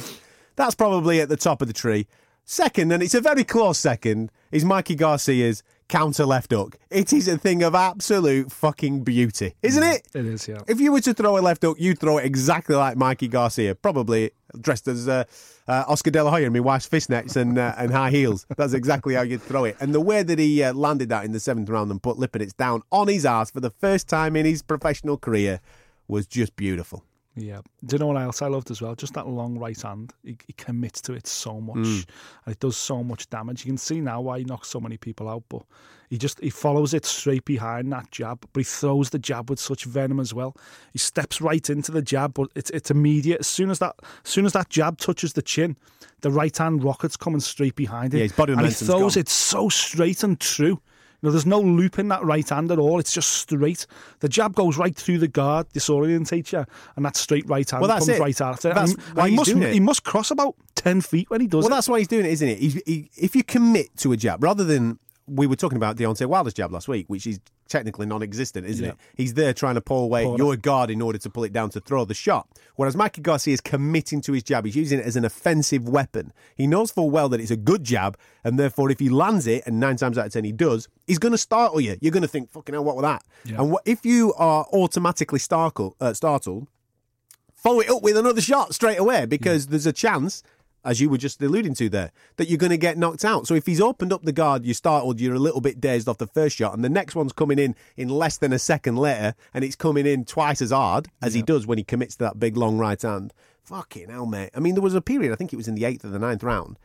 That's probably at the top of the tree. Second, and it's a very close second, is Mikey Garcia's counter left hook. It is a thing of absolute fucking beauty, isn't mm, it? It is, yeah. If you were to throw a left hook, you'd throw it exactly like Mikey Garcia, probably dressed as uh, uh, Oscar De La Hoya in my wife's fishnets and uh, and high heels. That's exactly how you'd throw it. And the way that he uh, landed that in the seventh round and put Lipinets down on his ass for the first time in his professional career was just beautiful. Yeah. Do you know what else I loved as well? Just that long right hand. He, he commits to it so much, Mm. and it does so much damage. You can see now why he knocks so many people out, but he just he follows it straight behind that jab, but he throws the jab with such venom as well. He steps right into the jab, but it's it's immediate. As soon as that as soon as that jab touches the chin, the right hand rocket's coming straight behind it. Yeah, his body and he throws gone. it so straight and true. You know, there's no loop in that right hand at all. It's just straight. The jab goes right through the guard, disorientates you, and that straight right hand Well, that's comes it. right after. That's And why he he's must doing it. he must cross about ten feet when he does Well, it. that's why he's doing it, isn't it? He's, he, if you commit to a jab, rather than we were talking about Deontay Wilder's jab last week, which is technically non-existent, isn't Yeah. it? He's there trying to pull away Pull your guard in order to pull it down to throw the shot. Whereas Mikey Garcia is committing to his jab. He's using it as an offensive weapon. He knows full well that it's a good jab, and therefore, if he lands it, and nine times out of ten he does, he's going to startle you. You're going to think, "Fucking hell, what was that?" Yeah. And what, if you are automatically startled, uh, startled, follow it up with another shot straight away because there's a chance, as you were just alluding to there, that you're going to get knocked out. So if he's opened up the guard, you're startled, you're a little bit dazed off the first shot, and the next one's coming in in less than a second later, and it's coming in twice as hard as he does when he commits to that big long right hand. Fucking hell, mate. I mean, there was a period, I think it was in the eighth or the ninth round.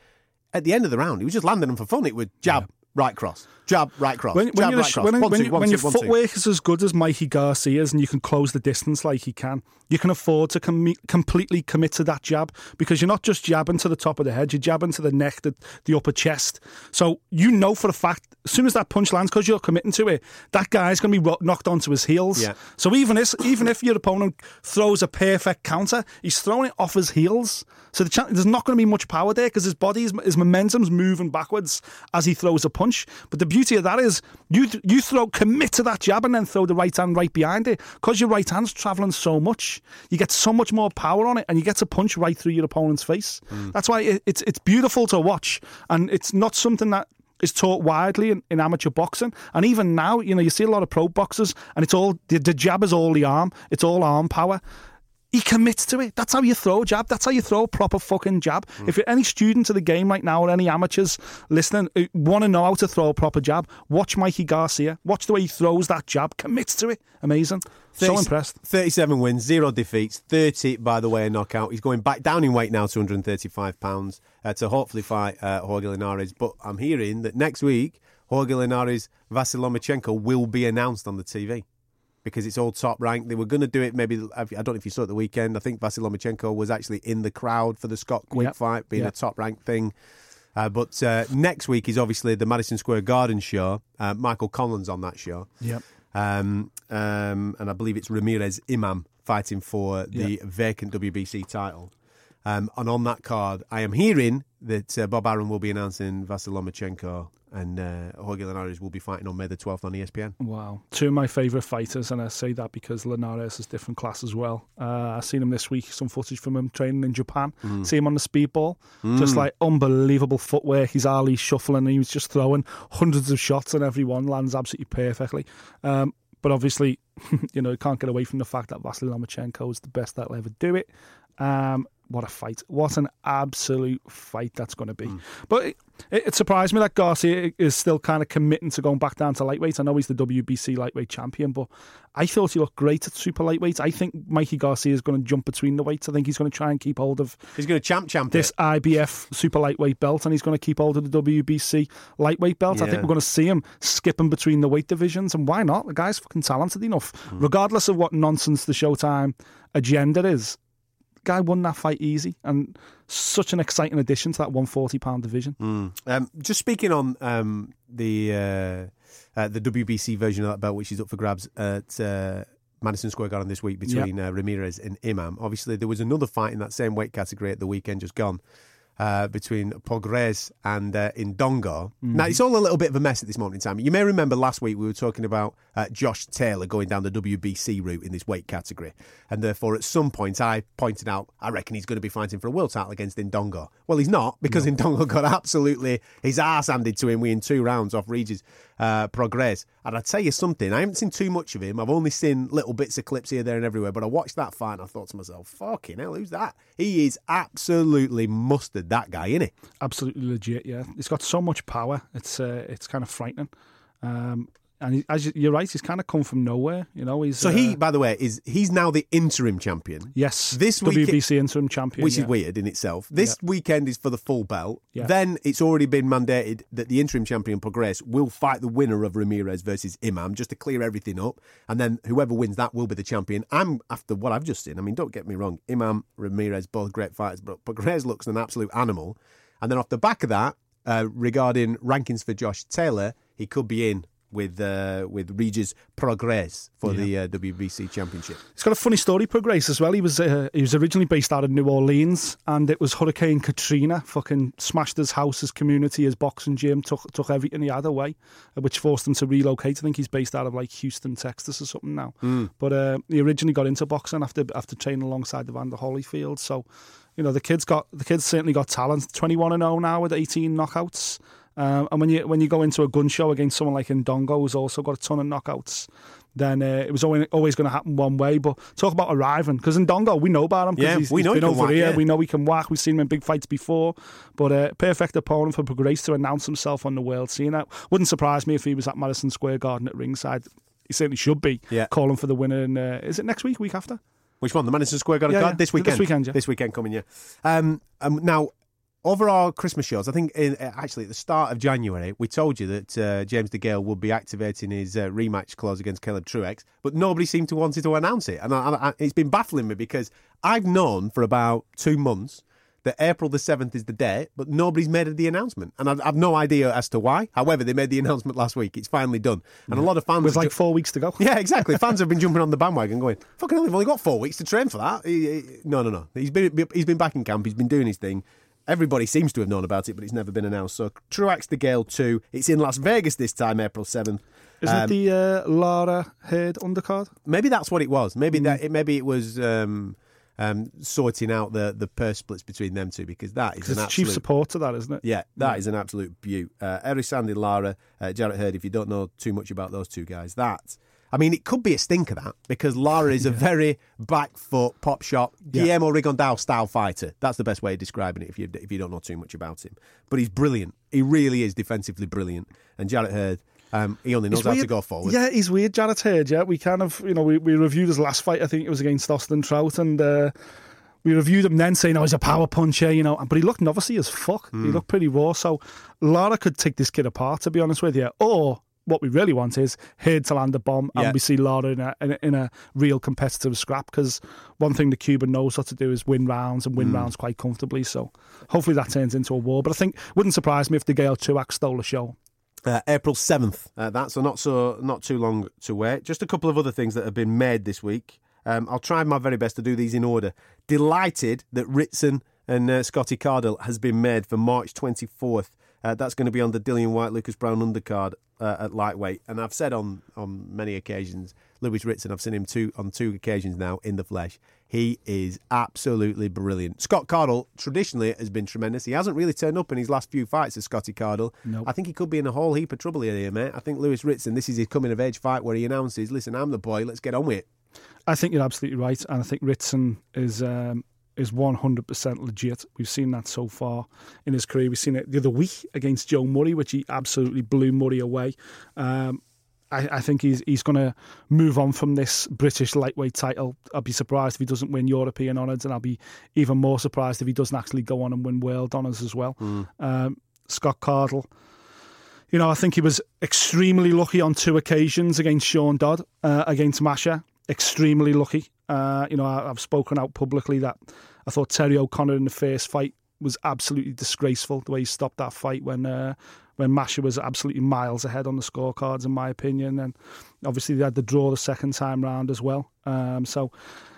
At the end of the round, he was just landing them for fun. It would jab, right cross, jab, right cross, when, jab, when, you're right cross. when, One, when, two, one, when two, your one, two. footwork is as good as Mikey Garcia's and you can close the distance like he can, you can afford to com- completely commit to that jab because you're not just jabbing to the top of the head, you're jabbing to the neck, the, the upper chest. So you know for a fact, as soon as that punch lands, because you're committing to it, that guy's going to be knocked onto his heels. Yeah. So even if, even if your opponent throws a perfect counter, he's throwing it off his heels. So the chan there's not going to be much power there because his body, his, his momentum's moving backwards as he throws a punch. But the beauty of that is you you throw commit to that jab and then throw the right hand right behind it because your right hand's traveling so much. You get so much more power on it and you get to punch right through your opponent's face. Mm. That's why it, it's it's beautiful to watch and it's not something that is taught widely in, in amateur boxing. And even now, you know, you see a lot of pro boxers and it's all, the, the jab is all the arm. It's all arm power. He commits to it. That's how you throw a jab. That's how you throw a proper fucking jab. If you're any student of the game right now or any amateurs listening who want to know how to throw a proper jab, watch Mikey Garcia. Watch the way he throws that jab. Commits to it. Amazing. So impressed. 37 wins, zero defeats, 30, by the way, a knockout. He's going back down in weight now to 135 pounds uh, to hopefully fight uh, Jorge Linares. But I'm hearing that next week, Jorge Linares, Vasil Lomachenko will be announced on the TV because it's all top ranked. They were going to do it maybe, I don't know if you saw it the weekend. I think Vasil Lomachenko was actually in the crowd for the Scott Quigg Yep. fight, being Yep. a top ranked thing. Uh, but uh, next week is obviously the Madison Square Garden show. Uh, Michael Conlan on that show. Yep. Um, um, and I believe it's Ramirez Imam fighting for the vacant WBC title. Um, and on that card, I am hearing that uh, Bob Arum will be announcing Vasil Lomachenko and uh, Jorge Linares will be fighting on May the 12th on ESPN. Wow. Two of my favourite fighters, and I say that because Linares is different class as well. Uh, I've seen him this week, some footage from him training in Japan. See him on the speedball. Just like unbelievable footwork. He's Ali shuffling, and he was just throwing hundreds of shots, and every one lands absolutely perfectly. Um, but obviously, you know, you can't get away from the fact that Vasily Lomachenko is the best that'll ever do it. Um, what a fight. What an absolute fight that's going to be. But it, it, it surprised me that Garcia is still kind of committing to going back down to lightweight. I know he's the WBC lightweight champion, but I thought he looked great at super lightweight. I think Mikey Garcia is going to jump between the weights. I think he's going to try and keep hold of He's going to champ champ this it. IBF super lightweight belt and he's going to keep hold of the WBC lightweight belt. I think we're going to see him skipping between the weight divisions. And why not? The guy's fucking talented enough. Hmm. Regardless of what nonsense the Showtime agenda is, guy won that fight easy and such an exciting addition to that 140 pound division. Um, just speaking on um, the uh, uh, the WBC version of that belt, which is up for grabs at uh, Madison Square Garden this week between uh, Ramirez and Imam. Obviously, there was another fight in that same weight category at the weekend just gone. Uh, between Prograis and uh, Indongo. Now, it's all a little bit of a mess at this moment in time. You may remember last week we were talking about uh, Josh Taylor going down the WBC route in this weight category. And therefore, at some point, I pointed out, I reckon he's going to be fighting for a world title against Indongo. Well, he's not because Indongo got absolutely his ass handed to him within two rounds off Regis uh, Prograis. And I tell you something, I haven't seen too much of him. I've only seen little bits of clips here, there, and everywhere. But I watched that fight and I thought to myself, fucking hell, who's that? He is absolutely mustard, that guy, isn't he? Absolutely legit, yeah. He's got so much power. It's uh, it's kind of frightening. Um, and he, as you- you're right, he's kind of come from nowhere. You know, he's So he, uh, by the way, is he's now the interim champion. yes, this week- WBC interim champion, which yeah. is weird in itself. This weekend is for the full belt. Yeah. Then it's already been mandated that the interim champion Prograis will fight the winner of Ramirez versus Imam just to clear everything up, and then whoever wins that will be the champion. I'm after what I've just seen. I mean, don't get me wrong, Imam Ramirez both great fighters, but Prograis looks an absolute animal. And then off the back of that, uh, regarding rankings for Josh Taylor, he could be in. With uh, with Regis Prograis for the uh, WBC championship. He's got a funny story, Prograis, as well. He was uh, he was originally based out of New Orleans, and it was Hurricane Katrina fucking smashed his house, his community, his boxing gym, took took everything he had away, uh, which forced him to relocate. I think he's based out of like Houston, Texas, or something now. But uh, he originally got into boxing after after training alongside Evander Holyfield. So, you know, the kid's got the kid's certainly got talent. Twenty one and zero now with eighteen knockouts. Um, and when you when you go into a gun show against someone like Ndongo, who's also got a ton of knockouts, then uh, it was always, always going to happen one way. But talk about arriving, because Ndongo, we know about him. Yeah, he's, we he's know he been can over whack, here. yeah. We know he can whack. We've seen him in big fights before. But uh, perfect opponent for Grace to announce himself on the world scene. It wouldn't surprise me if he was at Madison Square Garden at ringside. He certainly should be Yeah. calling for the winner. And uh, is it next week? Week after? Which one? The Madison Square Garden Yeah, yeah. this weekend. This weekend. weekend, yeah. This weekend coming, yeah. Um, um, now, over our Christmas shows, I think in, uh, actually at the start of January, we told you that uh, James DeGale would be activating his uh, rematch clause against Caleb Truax, but nobody seemed to want to announce it, and I, I, it's been baffling me because I've known for about two months. That April the 7th is the date, but nobody's made the announcement. And I've, I've no idea as to why. However, they made the announcement last week. It's finally done. And a lot of fans. With like ju- four weeks to go. yeah, exactly. Fans have been jumping on the bandwagon, going, "Fucking hell, they've only got four weeks to train for that." He- he- no, no, no. He's been he's been back in camp. He's been doing his thing. Everybody seems to have known about it, but it's never been announced. So, Truax DeGale two. It's in Las Vegas this time, April seventh. Isn't Um, it the uh, Lara Hurd undercard? Maybe that's what it was. Mm. Maybe that. It, maybe it was um, um, sorting out the the purse splits between them two because that is It's an the chief absolute support to that, isn't it? Yeah, that is an absolute beaut. Uh, Erislandy, Lara, uh, Jarrett Hurd, if you don't know too much about those two guys, that, I mean, it could be a stinker, that, because Lara is a very back foot, pop shot, Yeah. Guillermo Rigondeaux style fighter. That's the best way of describing it if you, if you don't know too much about him. But he's brilliant. He really is defensively brilliant. And Jarrett Hurd, um, he only knows It's how to go forward. Yeah, he's weird. Jarrett Hurd, yeah. We kind of, you know, we, we reviewed his last fight. I think it was against Austin Trout, and uh, we reviewed him then saying, oh, he's a power puncher, you know. But he looked novice as fuck. Hmm. He looked pretty raw. So Lara could take this kid apart, to be honest with you. Or what we really want is Hurd to land a bomb Yeah. and we see Lara in a, in a, in a real competitive scrap. Because one thing the Cuban knows how to do is win rounds and win rounds quite comfortably. So hopefully that turns into a war. But I think wouldn't surprise me if DeGale Truax stole the show. Uh, April seventh. Uh, that's so not so not too long to wait. Just a couple of other things that have been made this week. Um, I'll try my very best to do these in order. Delighted that Ritson and uh, Scotty Cardle has been made for March 24th. Uh, that's going to be on the Dillian Whyte, Lucas Browne undercard uh, at lightweight. And I've said on, on many occasions, Lewis Ritson, I've seen him two on two occasions now in the flesh. He is absolutely brilliant. Scott Cardle traditionally has been tremendous. He hasn't really turned up in his last few fights as Scotty Cardle. Nope. I think he could be in a whole heap of trouble here, mate. I think Lewis Ritson, this is his coming of age fight where he announces, listen, I'm the boy, let's get on with it. I think you're absolutely right, and I think Ritson is um, is 100% legit. We've seen that so far in his career. We've seen it the other week against Joe Murray, which he absolutely blew Murray away. Um, I, I think he's he's going to move on from this British lightweight title. I'd be surprised if he doesn't win European honours, and I'll be even more surprised if he doesn't actually go on and win world honours as well. Um, Scott Cardle. You know, I think he was extremely lucky on two occasions against Sean Dodd, uh, against Masha. Extremely lucky. Uh, you know, I, I've spoken out publicly that I thought Terry O'Connor in the first fight was absolutely disgraceful. The way he stopped that fight when uh, when Masha was absolutely miles ahead on the scorecards, in my opinion. And obviously they had the draw the second time round as well. Um, so.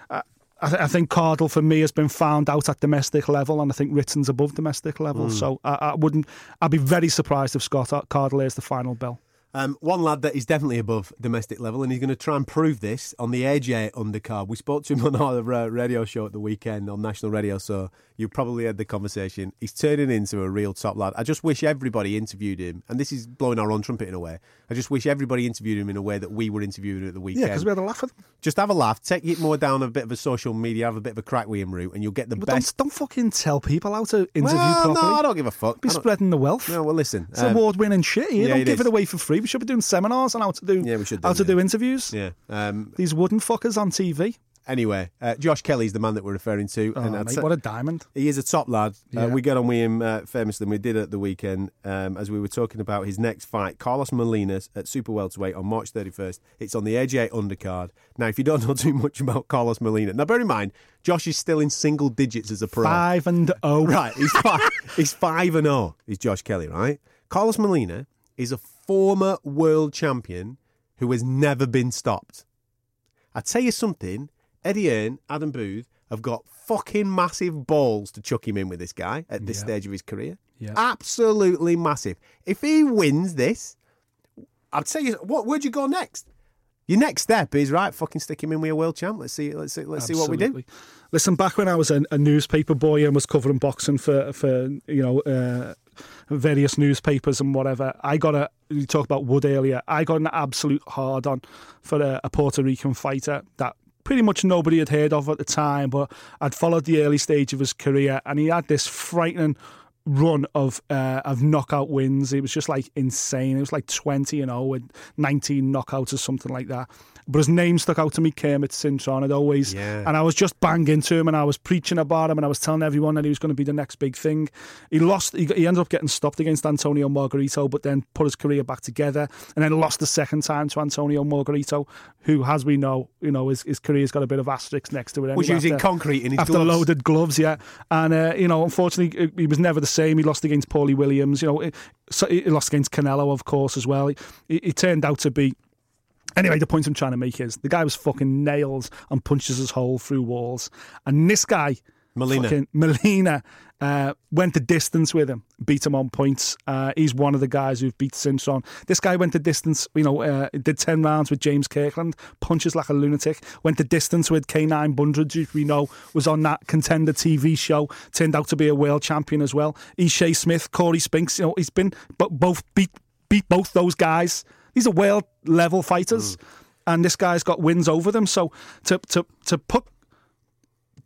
I, I, th- I think Cardle for me has been found out at domestic level, and I think Ritson's above domestic level. So I, I wouldn't. I'd be very surprised if Scott Cardle is the final bell. Um, one lad that is definitely above domestic level, and he's going to try and prove this on the AJ undercard. We spoke to him on our uh, radio show at the weekend on national radio, so you probably had the conversation. He's turning into a real top lad. I just wish everybody interviewed him, and this is blowing our own trumpet in a way. I just wish everybody interviewed him in a way that we were interviewing at the weekend. Yeah, because we had a laugh at them. just have a laugh, take it more down a bit of a social media, have a bit of a crack with him route, and you'll get the But best. don't, don't fucking tell people how to interview well, properly. no, I don't give a fuck. Be spreading the wealth. No, well, listen. It's um, award-winning shit. You yeah, don't it give is. it away for free. We should be doing seminars on how to do Yeah, we should do, how to do interviews. yeah. Um, These wooden fuckers on TV. Anyway, uh, Josh Kelly's the man that we're referring to, Oh, and mate, what a diamond. He is a top lad. Uh, we got on with him uh, famously, and we did at the weekend um, as we were talking about his next fight, Carlos Molinas at super welterweight on March 31st. It's on the AJ undercard. Now, if you don't know too much about Carlos Molina, now bear in mind, Josh is still in single digits as a pro. Five and oh. Right, he's five, he's five and zero. He's Josh Kelly, right? Carlos Molina is a former world champion who has never been stopped. I tell you something, Eddie Hearn, Adam Booth have got fucking massive balls to chuck him in with this guy at this Yeah. stage of his career. Yeah. Absolutely massive. If he wins this, I'd tell you what. Where'd you go next? Your next step is right. Fucking stick him in with a world champ. Let's see. Let's see. Let's see what we do. Listen, back when I was a, a newspaper boy and was covering boxing for for you know uh, various newspapers and whatever, I got a. You talk about Wood earlier. I got an absolute hard on for a, a Puerto Rican fighter that pretty much nobody had heard of at the time, but I'd followed the early stage of his career, and he had this frightening run of uh, of knockout wins. It was just like insane. It was like twenty and zero with nineteen knockouts or something like that. But his name stuck out to me, Kermit Cintron. I'd always, Yeah. and I was just banging to him, and I was preaching about him, and I was telling everyone that he was going to be the next big thing. He lost. He, he ended up getting stopped against Antonio Margarito, but then put his career back together, and then lost the second time to Antonio Margarito, who, as we know, you know, his, his career's got a bit of asterisks next to it. Was using after- concrete in his after gloves. loaded gloves, yeah. And uh, you know, unfortunately, he was never the same. He lost against Paulie Williams. You know, he- so he lost against Canelo, of course, as well. He turned out to be. Anyway, the point I'm trying to make is the guy was fucking nails and punches his hole through walls, and this guy, Molina. fucking Molina, uh, went the distance with him, beat him on points. Uh, he's one of the guys who've beat Simpson. This guy went the distance, you know, uh, did 10 rounds with James Kirkland, punches like a lunatic, went the distance with K9 Bundrage, who we know was on that contender TV show, turned out to be a world champion as well. He's Ishe Smith, Corey Spinks, you know, he's been but both beat beat both those guys. These are world level fighters. And this guy's got wins over them. So to to to put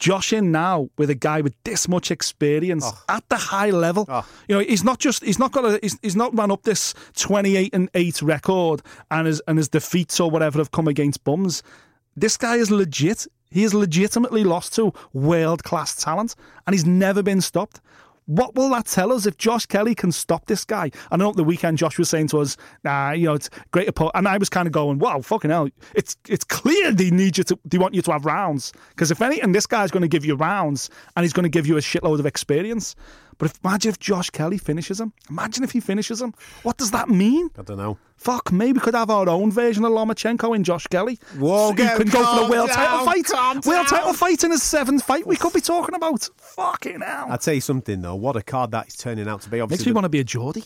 Josh in now with a guy with this much experience oh. at the high level. Oh. You know, he's not just he's not got a he's, he's not run up this twenty eight and eight record and his and his defeats or whatever have come against bums. This guy is legit. He is legitimately lost to world class talent and he's never been stopped. What will that tell us if Josh Kelly can stop this guy? I know the weekend Josh was saying to us, nah, you know, it's great to put and I was kind of going, Wow, fucking hell. It's it's clear they need you to they want you to have rounds. Because if anything, this guy's gonna give you rounds and he's gonna give you a shitload of experience. But if, imagine if Josh Kelly finishes him. Imagine if he finishes him. What does that mean? I don't know. Fuck me, we could have our own version of Lomachenko in Josh Kelly. Whoa, So get- you can go for a world down, title fight. World title fight in his seventh fight. We could be talking about. Fucking hell. I'll tell you something though. What a card that is turning out to be. Obviously Makes me want to be a Geordie.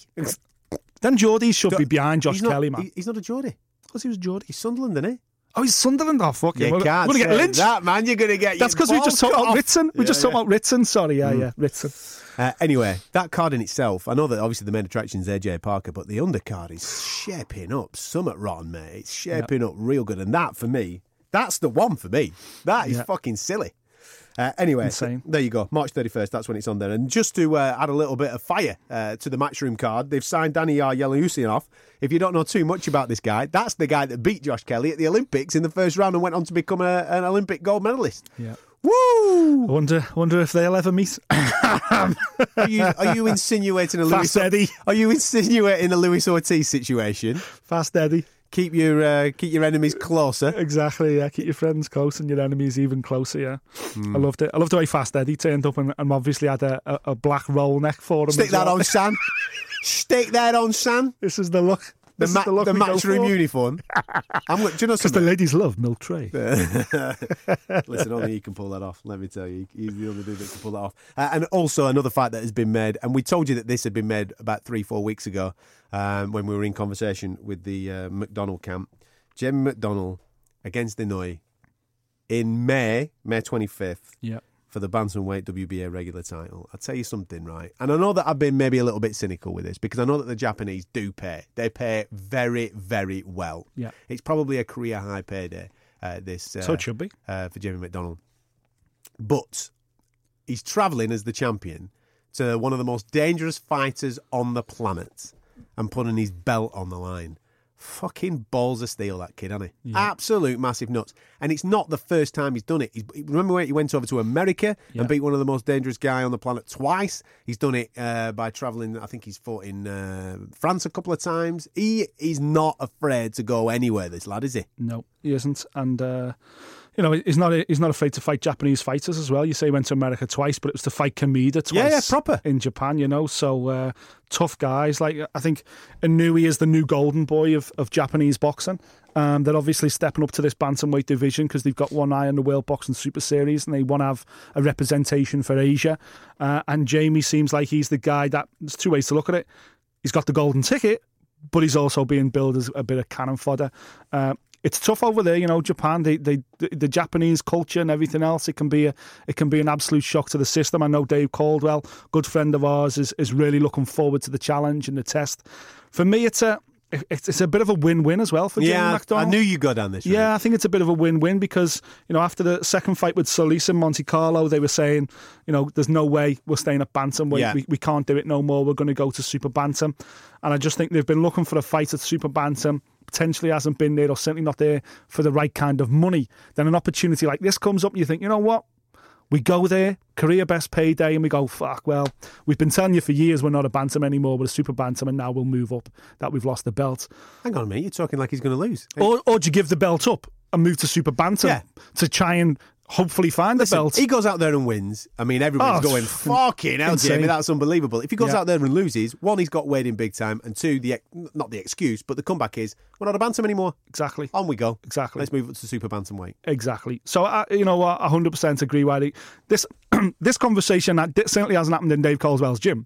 Then Geordie should be behind Josh not, Kelly, man. He's not a Geordie. Because he was Geordie. He's Sunderland, isn't he? Oh, he's Sunderland. Oh, fuck You him. We're can't going to get lynched. that, man. You're going to get. That's because we just talked about. Ritson. We Yeah, just yeah. talked about Ritson. Sorry, yeah, yeah, Ritson. Uh, anyway, that card in itself, I know that obviously the main attraction is AJ Parker, but the undercard is shaping up somewhat rotten, mate. It's shaping up real good. And that, for me, that's the one for me. That is Yeah. fucking silly. Uh, anyway, Insane. there you go. March 31st, that's when it's on there. And just to uh, add a little bit of fire uh, to the matchroom card, they've signed Daniyar Yeleussinov. If you don't know too much about this guy, that's the guy that beat Josh Kelly at the Olympics in the first round and went on to become a, an Olympic gold medalist. Yeah. Woo! I wonder, wonder if they'll ever meet. Are you, are you insinuating a Louis? Fast Eddie. Are you insinuating a Luis Ortiz situation? Fast Eddie. Keep your uh, keep your enemies closer. Exactly, yeah. Keep your friends close and your enemies even closer, yeah. Hmm. I loved it. I loved the way Fast Eddie turned up and, and obviously had a, a, a black roll neck for him. Stick that well. on, Sam. Stick that on, Sam. This is the look. The, This ma- the look the matchroom uniform. I'm. go- Do you know Because the ladies love milk tray. Listen, only he can pull that off. Let me tell you, he's the only dude that can pull that off. Uh, and also another fight that has been made, and we told you that this had been made about three, four weeks ago um, when we were in conversation with the uh, McDonnell camp. Jim McDonnell against Inoue in May, May 25th. Yeah. For the bantamweight WBA regular title. I'll tell you something, right? And I know that I've been maybe a little bit cynical with this because I know that the Japanese do pay. They pay very, very well. Yeah. It's probably a career high payday. Uh, this uh, So it should be. uh, for Jamie McDonnell, but he's travelling as the champion to one of the most dangerous fighters on the planet and putting his belt on the line. Fucking balls of steel, that kid, hasn't he? Absolute massive nuts. And it's not the first time he's done it. He's, remember when he went over to America Yeah. and beat one of the most dangerous guy on the planet twice? He's done it uh, by travelling. I think he's fought in uh, France a couple of times. He is not afraid to go anywhere. This lad, is he? No, he isn't. And uh, you know, he's not he's not afraid to fight Japanese fighters as well. You say he went to America twice, but it was to fight Kameda twice. Yeah, yeah, proper. in Japan. You know, so uh, tough guys. Like I think Inoue is the new golden boy of, of Japanese boxing. Um, they're obviously stepping up to this bantamweight division because they've got one eye on the World Boxing Super Series and they want to have a representation for Asia. Uh, and Jamie seems like he's the guy that. There's two ways to look at it. He's got the golden ticket, but he's also being billed as a bit of cannon fodder. Uh, it's tough over there, you know. Japan, they, they, the, the Japanese culture and everything else. It can be a, it can be an absolute shock to the system. I know Dave Coldwell, good friend of ours, is is really looking forward to the challenge and the test. For me, it's a it's, it's a bit of a win-win as well for Jamie Yeah, I knew you'd go down this route. Yeah, I think it's a bit of a win-win because you know after the second fight with Solis in Monte Carlo, they were saying, you know, there's no way we're staying at bantamweight. Yeah. We, we can't do it no more. We're going to go to super bantam, and I just think they've been looking for a fight at super bantam. Potentially hasn't been there, or certainly not there for the right kind of money. Then an opportunity like this comes up, and you think, you know what? We go there, career best payday, and we go, fuck, well, we've been telling you for years we're not a bantam anymore, we're a super bantam, and now we'll move up, that we've lost the belt. Hang on a minute, you're talking like he's going to lose. Or, or do you give the belt up and move to Super Bantam Yeah. to try and hopefully find Listen, the belt? he goes out there and wins. I mean, everyone's Oh, going, fucking hell, insane. Jamie, that's unbelievable. If he goes Yeah. out there and loses, one, he's got weighed in big time, and two, the not the excuse, but the comeback is, we're not a bantam anymore. exactly. On we go. Exactly. Let's move up to super bantamweight. Exactly. So, I you know what? I 100% agree, Wiley. This, this conversation that certainly hasn't happened in Dave Coldwell's gym.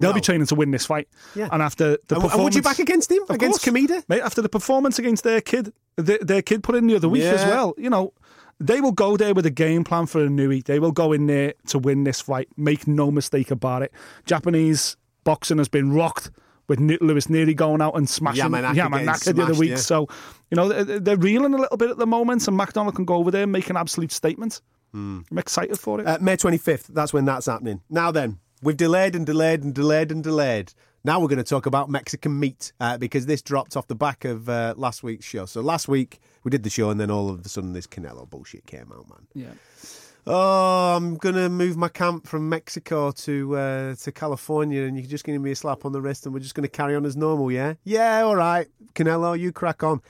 They'll be training to win this fight. Yeah. And after the And, and performance. would you back against him? Against course. Kameda? Mate, after the performance against their kid, their, their kid put in the other week as well, you know, they will go there with a game plan for a Nui. They will go in there to win this fight. Make no mistake about it. Japanese boxing has been rocked with Luis Nery going out and smashing Yamanaka Yamanaka the other week. yeah. So, you know, they're, reeling a little bit at the moment, and McDonnell can go over there and make an absolute statement. Hmm. I'm excited for it. Uh, May 25th, that's when that's happening. Now then, we've delayed and delayed and delayed and delayed. Now we're going to talk about Mexican meat uh, because this dropped off the back of uh, last week's show. So last week we did the show and then all of a sudden this Canelo bullshit came out, man. yeah. Oh, I'm going to move my camp from Mexico to uh, to California and you're just going to give me a slap on the wrist and we're just going to carry on as normal, yeah? Yeah, all right. Canelo, you crack on.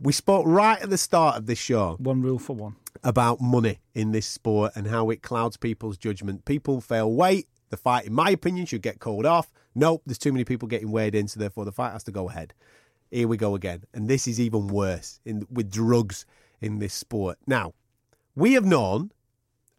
We spoke right at the start of this show One rule for one. about money in this sport and how it clouds people's judgment. People fail weight, The fight, in my opinion, should get called off. Nope, there's too many people getting weighed in, so therefore the fight has to go ahead. Here we go again. And this is even worse in, with drugs in this sport. Now, we have known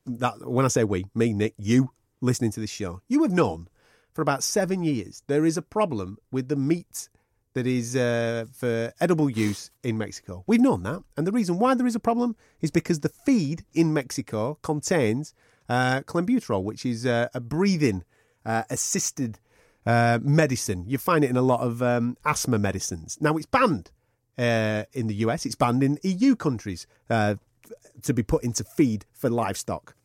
that when I say we, me, Nick, you listening to this show, you have known for about seven years there is a problem with the meat that is uh, for edible use in Mexico. We've known that. And the reason why there is a problem is because the feed in Mexico contains uh, clenbuterol, which is uh, a breathing uh, assisted uh, medicine. You find it in a lot of um, asthma medicines. Now, it's banned uh, in the US, it's banned in EU countries uh, to be put into feed for livestock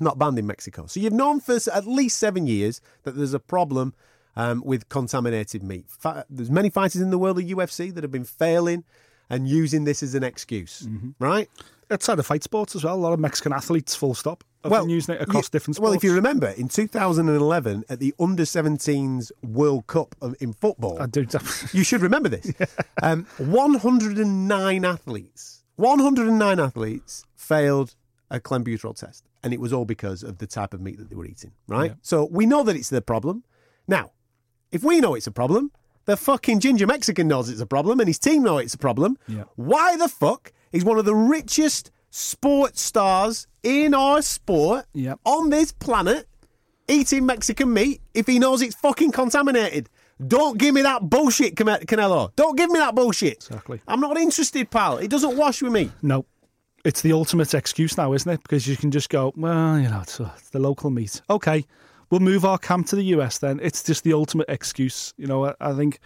not banned in Mexico. So you've known for at least seven years that there's a problem um, with contaminated meat. Fa- There's many fighters in the world of UFC that have been failing and using this as an excuse, right? Outside of fight sports as well, a lot of Mexican athletes, full stop, have been using it across you- different sports. Well, if you remember, in 2011 at the Under 17s World Cup of- in football, I do. you should remember this. Um, 109 athletes, 109 athletes failed a clenbuterol test, and it was all because of the type of meat that they were eating. Right. Yeah. So we know that it's the problem. Now, if we know it's a problem, the fucking ginger Mexican knows it's a problem, and his team know it's a problem. Yeah. Why the fuck is one of the richest sports stars in our sport Yep. on this planet eating Mexican meat if he knows it's fucking contaminated? Don't give me that bullshit, Cane- Canelo. Don't give me that bullshit. Exactly. I'm not interested, pal. It doesn't wash with me. No. It's the ultimate excuse now, isn't it? Because you can just go, well, you know, it's, uh, it's the local meat. Okay, we'll move our camp to the US then. It's just the ultimate excuse. You know, I, I think,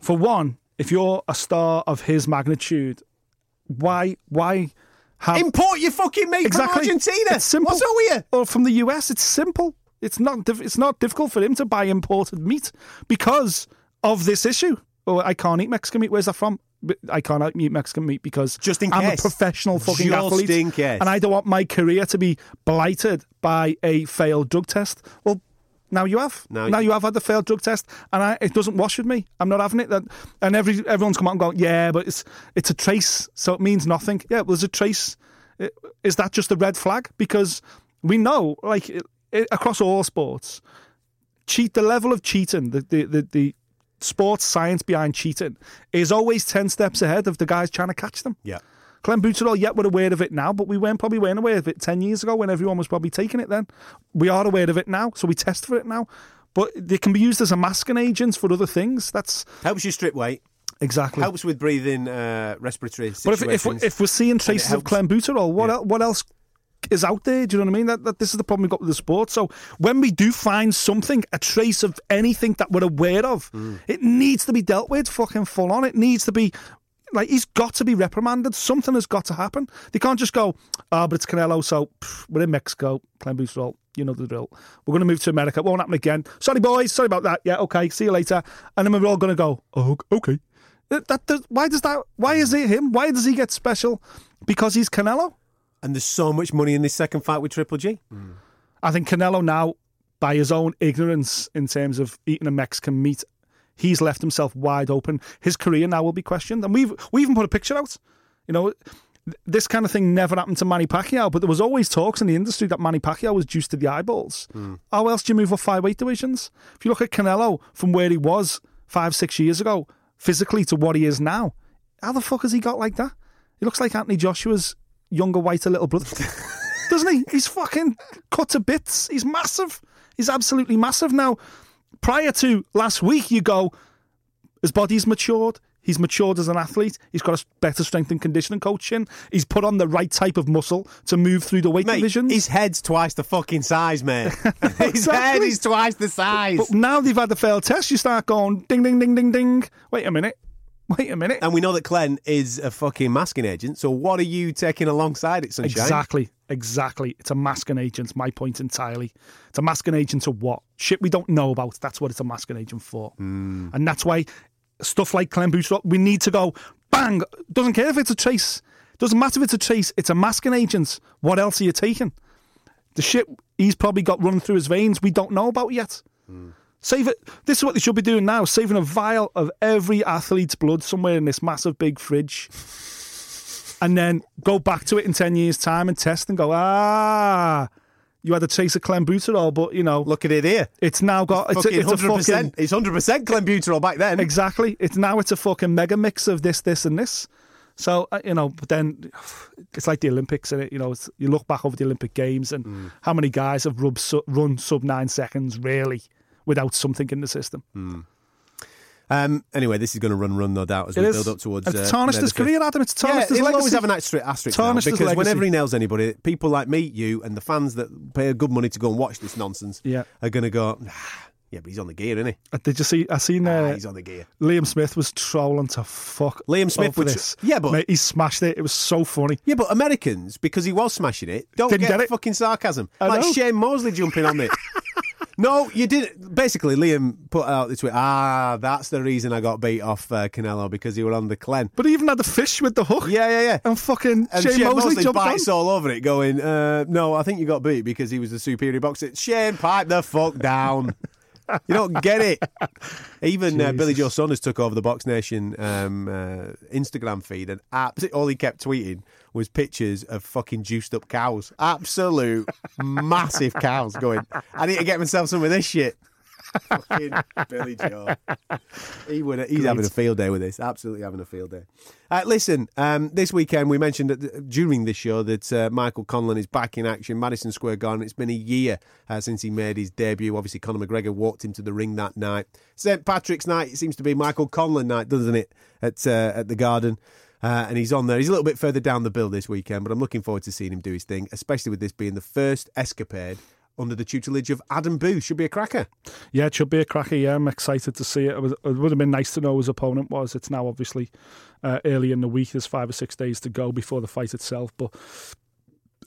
for one, if you're a star of his magnitude, why, why have. Import your fucking meat exactly. from Argentina. It's simple. What's you? Or from the US, it's simple. It's not, diff- it's not difficult for him to buy imported meat because of this issue. Oh, I can't eat Mexican meat. Where's that from? I can't eat Mexican meat because Just in I'm case. a professional fucking Just athlete, and I don't want my career to be blighted by a failed drug test. Well, now you have. Now Now, you- you have had the failed drug test, and I, it doesn't wash with me. I'm not having it. That and every everyone's come out and gone, yeah, but it's it's a trace, so it means nothing. Yeah, well, there's a trace. Is that just a red flag? Because we know, like it, it, across all sports, cheat the level of cheating, the the, the the sports science behind cheating is always ten steps ahead of the guys trying to catch them. Yeah. Clenbuterol, yet we're aware of it now, but we weren't probably weren't aware of it 10 years ago when everyone was probably taking it then. We are aware of it now, so we test for it now. But they can be used as a masking agent for other things. That's Helps you strip weight. exactly. Helps with breathing, uh, respiratory but if, if, if we're seeing traces of clenbuterol, what, Yeah. el- what else is out there? Do you know what I mean? That, that This is the problem we've got with the sport. So when we do find something, a trace of anything that we're aware of, Mm. it needs to be dealt with fucking full on. It needs to be like he's got to be reprimanded. Something has got to happen. They can't just go, ah, but it's Canelo, so pff, we're in Mexico, clenbuterol. You know the drill. We're going to move to America. Won't happen again. Sorry, boys. Sorry about that. Yeah, okay. See you later. And then we're all going to go, oh, okay. That, that, that- why does that? Why is it him? Why does he get special? Because he's Canelo. and there's so much money in this second fight with Triple G. I think Canelo now, by his own ignorance in terms of eating a Mexican meat, he's left himself wide open. His career now will be questioned, and we've we even put a picture out. You know, this kind of thing never happened to Manny Pacquiao, but there was always talks in the industry that Manny Pacquiao was juiced to the eyeballs. Hmm. How else do you move up five weight divisions? If you look at Canelo from where he was five six years ago, physically to what he is now, how the fuck has he got like that? He looks like Anthony Joshua's younger, whiter little brother. Doesn't he? He's fucking cut to bits. He's massive. He's absolutely massive. Now, prior to last week, you go, his body's matured. He's matured as an athlete. He's got a better strength and conditioning coaching. He's put on the right type of muscle to move through the weight Mate, divisions. his head's twice the fucking size, man. his head is twice the size. but now they've had the failed test. You start going ding, ding, ding, ding, ding. Wait a minute. Wait a minute. and we know that Glenn is a fucking masking agent. So what are you taking alongside it, Sunshine? Exactly, exactly. It's a masking agent. My point entirely. It's a masking agent to what? Shit we don't know about. That's what it's a masking agent for. Hmm. And that's why stuff like Clenbuterol, we need to go bang. Doesn't care if it's a chase. Doesn't matter if it's a chase, It's a masking agent. What else are you taking? The shit he's probably got running through his veins we don't know about yet. Hmm. Save it. This is what they should be doing now: saving a vial of every athlete's blood somewhere in this massive big fridge, and then go back to it in ten years' time and test and go, ah, You had a chase of clenbuterol, but you know, Look at it here. it's now got it's, a, it's 100%. fucking It's 100% clenbuterol back then. exactly. It's now it's a fucking mega mix of this, this, and this. So uh, you know, but then it's like the Olympics, and it you know, it's, you look back over the Olympic Games and Mm. how many guys have su- run sub nine seconds really without something in the system. Um, anyway, this is going to run, run, no doubt, as It we is. build up towards. It's uh, tarnished his career, Adam. It's Yeah, tarnished his he'll legacy. always have an asterisk, asterisk Tarnished his because whenever he nails anybody, people like me, you, and the fans that pay a good money to go and watch this nonsense Yeah. are going to go, "Ah, yeah, but he's on the gear, isn't he? Uh, Did you see? I seen Ah, uh, he's on the gear. Liam Smith was trolling to fuck. Liam Smith was- this. yeah, but- Mate, he smashed it. It was so funny. Yeah, but Americans, because he was smashing it, don't get, get it. fucking sarcasm. I like know. Shane Mosley jumping on it. no, you didn't. Basically, Liam put out the tweet, ah, that's the reason I got beat off uh, Canelo, because he were on the clen. But he even had the fish with the hook. Yeah, yeah, yeah. And fucking And Shane, Mosley, jumped on. bites all over it, going, uh, "No, I think you got beat because he was the superior boxer." Shane, pipe the fuck down. you don't get it. Even uh, Billy Joe. Saunders took over the Box Nation um, uh, Instagram feed, and abs- all he kept tweeting was pictures of fucking juiced up cows, absolute massive cows. Going, I need to get myself some of this shit. Fucking Billy Joe. He would, he's having a field day with this. Absolutely having a field day. Uh, listen, um, this weekend we mentioned that, during this show that uh, Michael Conlan is back in action, Madison Square Garden. It's been a year uh, since he made his debut. Obviously, Conor McGregor walked into the ring that night. St Patrick's night it seems to be Michael Conlan night, doesn't it? At uh, at the Garden. Uh, and he's on there. He's a little bit further down the bill this weekend, but I'm looking forward to seeing him do his thing, especially with this being the first escapade under the tutelage of Adam Booth. Should be a cracker. Yeah, it should be a cracker. Yeah, I'm excited to see it. It, was, it would have been nice to know who his opponent was. It's now obviously uh, early in the week. There's five or six days to go before the fight itself. But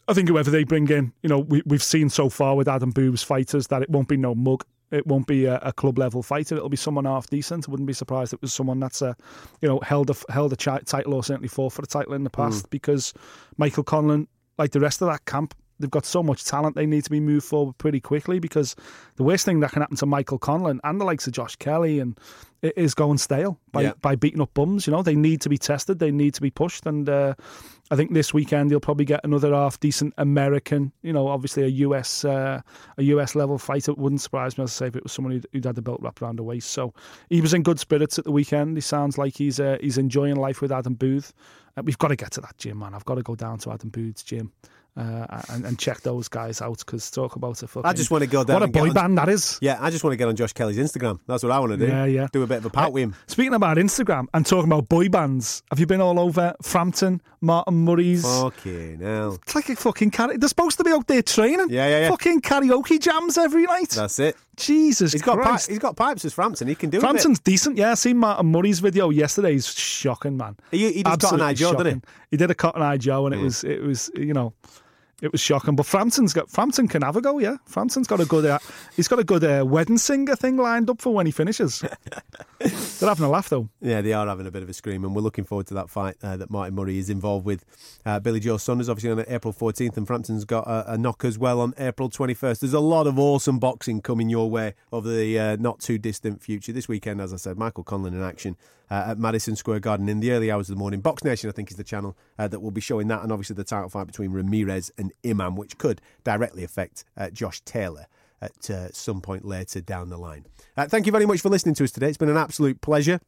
I think whoever they bring in, you know, we, we've seen so far with Adam Booth's fighters that it won't be no mug. It won't be a, a club level fighter. It'll be someone half decent. I wouldn't be surprised if it was someone that's uh, you know held a held a chi- title or certainly fought for a title in the past because Michael Conlan, like the rest of that camp, they've got so much talent. They need to be moved forward pretty quickly because the worst thing that can happen to Michael Conlan and the likes of Josh Kelly and it is going stale by Yeah. by beating up bums. You know, they need to be tested. They need to be pushed. And uh, I think this weekend you'll probably get another half decent American. You know, obviously a US uh, a US level fighter. It wouldn't surprise me, as I say, if it was someone who'd, who'd had the belt wrapped around the waist. So he was in good spirits at the weekend. He sounds like he's uh, he's enjoying life with Adam Booth. Uh, we've got to get to that gym, man. I've got to go down to Adam Booth's gym. Uh, and, and check those guys out because talk about a fucking. I just want to go down What a boy on- band that is. Yeah, I just want to get on Josh Kelly's Instagram. That's what I want to do. Yeah, yeah. Do a bit of a pat with him. Speaking about Instagram and talking about boy bands, have you been all over Frampton, Martin Murray's? Fucking hell. It's like a fucking karaoke. They're supposed to be out there training. Yeah, yeah, yeah. Fucking karaoke jams every night. That's it. Jesus He's got pi- Christ. he's got pipes as Frampton. He can do it. Frampton's decent. Yeah, I seen Martin Murray's video yesterday. He's shocking, man. He- he does Cotton Eye Joe, doesn't he? He did a Cotton Eye Joe, and it was it was you know. It was shocking, but Frampton's got Frampton can have a go. Yeah, Frampton's got a good. Uh, he's got a good uh, wedding singer thing lined up for when he finishes. They're having a laugh though. Yeah, they are having a bit of a scream, and we're looking forward to that fight uh, that Martin Murray is involved with. Uh, Billy Joe Saunders, obviously, on April 14th, and Frampton's got a, a knock as well on April 21st. There's a lot of awesome boxing coming your way over the uh, not too distant future. This weekend, as I said, Michael Conlon in action uh, at Madison Square Garden in the early hours of the morning. Box Nation, I think, is the channel uh, that will be showing that, and obviously the title fight between Ramirez and Imam, which could directly affect uh, Josh Taylor at uh, some point later down the line. Uh, thank you very much for listening to us today. It's been an absolute pleasure.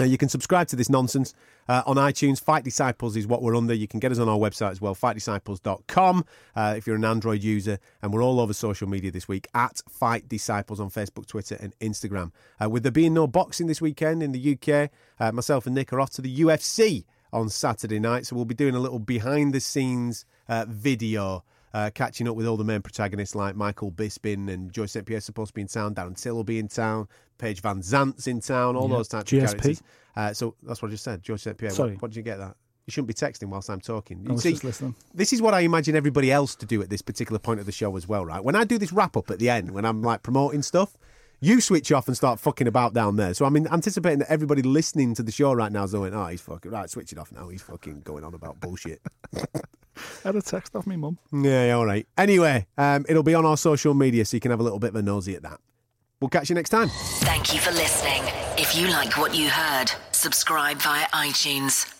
Now, you can subscribe to this nonsense uh, on iTunes. Fight Disciples is what we're under. You can get us on our website as well, fightdisciples.com, uh, if you're an Android user. And we're all over social media this week at Fight Disciples on Facebook, Twitter, and Instagram. Uh, with there being no boxing this weekend in the UK, uh, myself and Nick are off to the UFC on Saturday night. So we'll be doing a little behind the scenes uh, video. Uh, catching up with all the main protagonists like Michael Bisping and Joyce St. Pierre's supposed to be in town, Darren Till will be in town, Paige VanZant's in town, all Yeah. those types GSP. of characters. Uh, so that's what I just said, George St. Pierre. Sorry. What, what did you get that? You shouldn't be texting whilst I'm talking. I You was see, just listening. this is what I imagine everybody else to do at this particular point of the show as well, right? When I do this wrap up at the end, when I'm like promoting stuff, you switch off and start fucking about down there. So I'm in- anticipating that everybody listening to the show right now is going, oh, he's fucking, right, switch it off now. He's fucking going on about bullshit. I had a text off me mum. yeah, yeah, all right. Anyway, um, it'll be on our social media so you can have a little bit of a nosy at that. We'll catch you next time. Thank you for listening. If you like what you heard, subscribe via iTunes.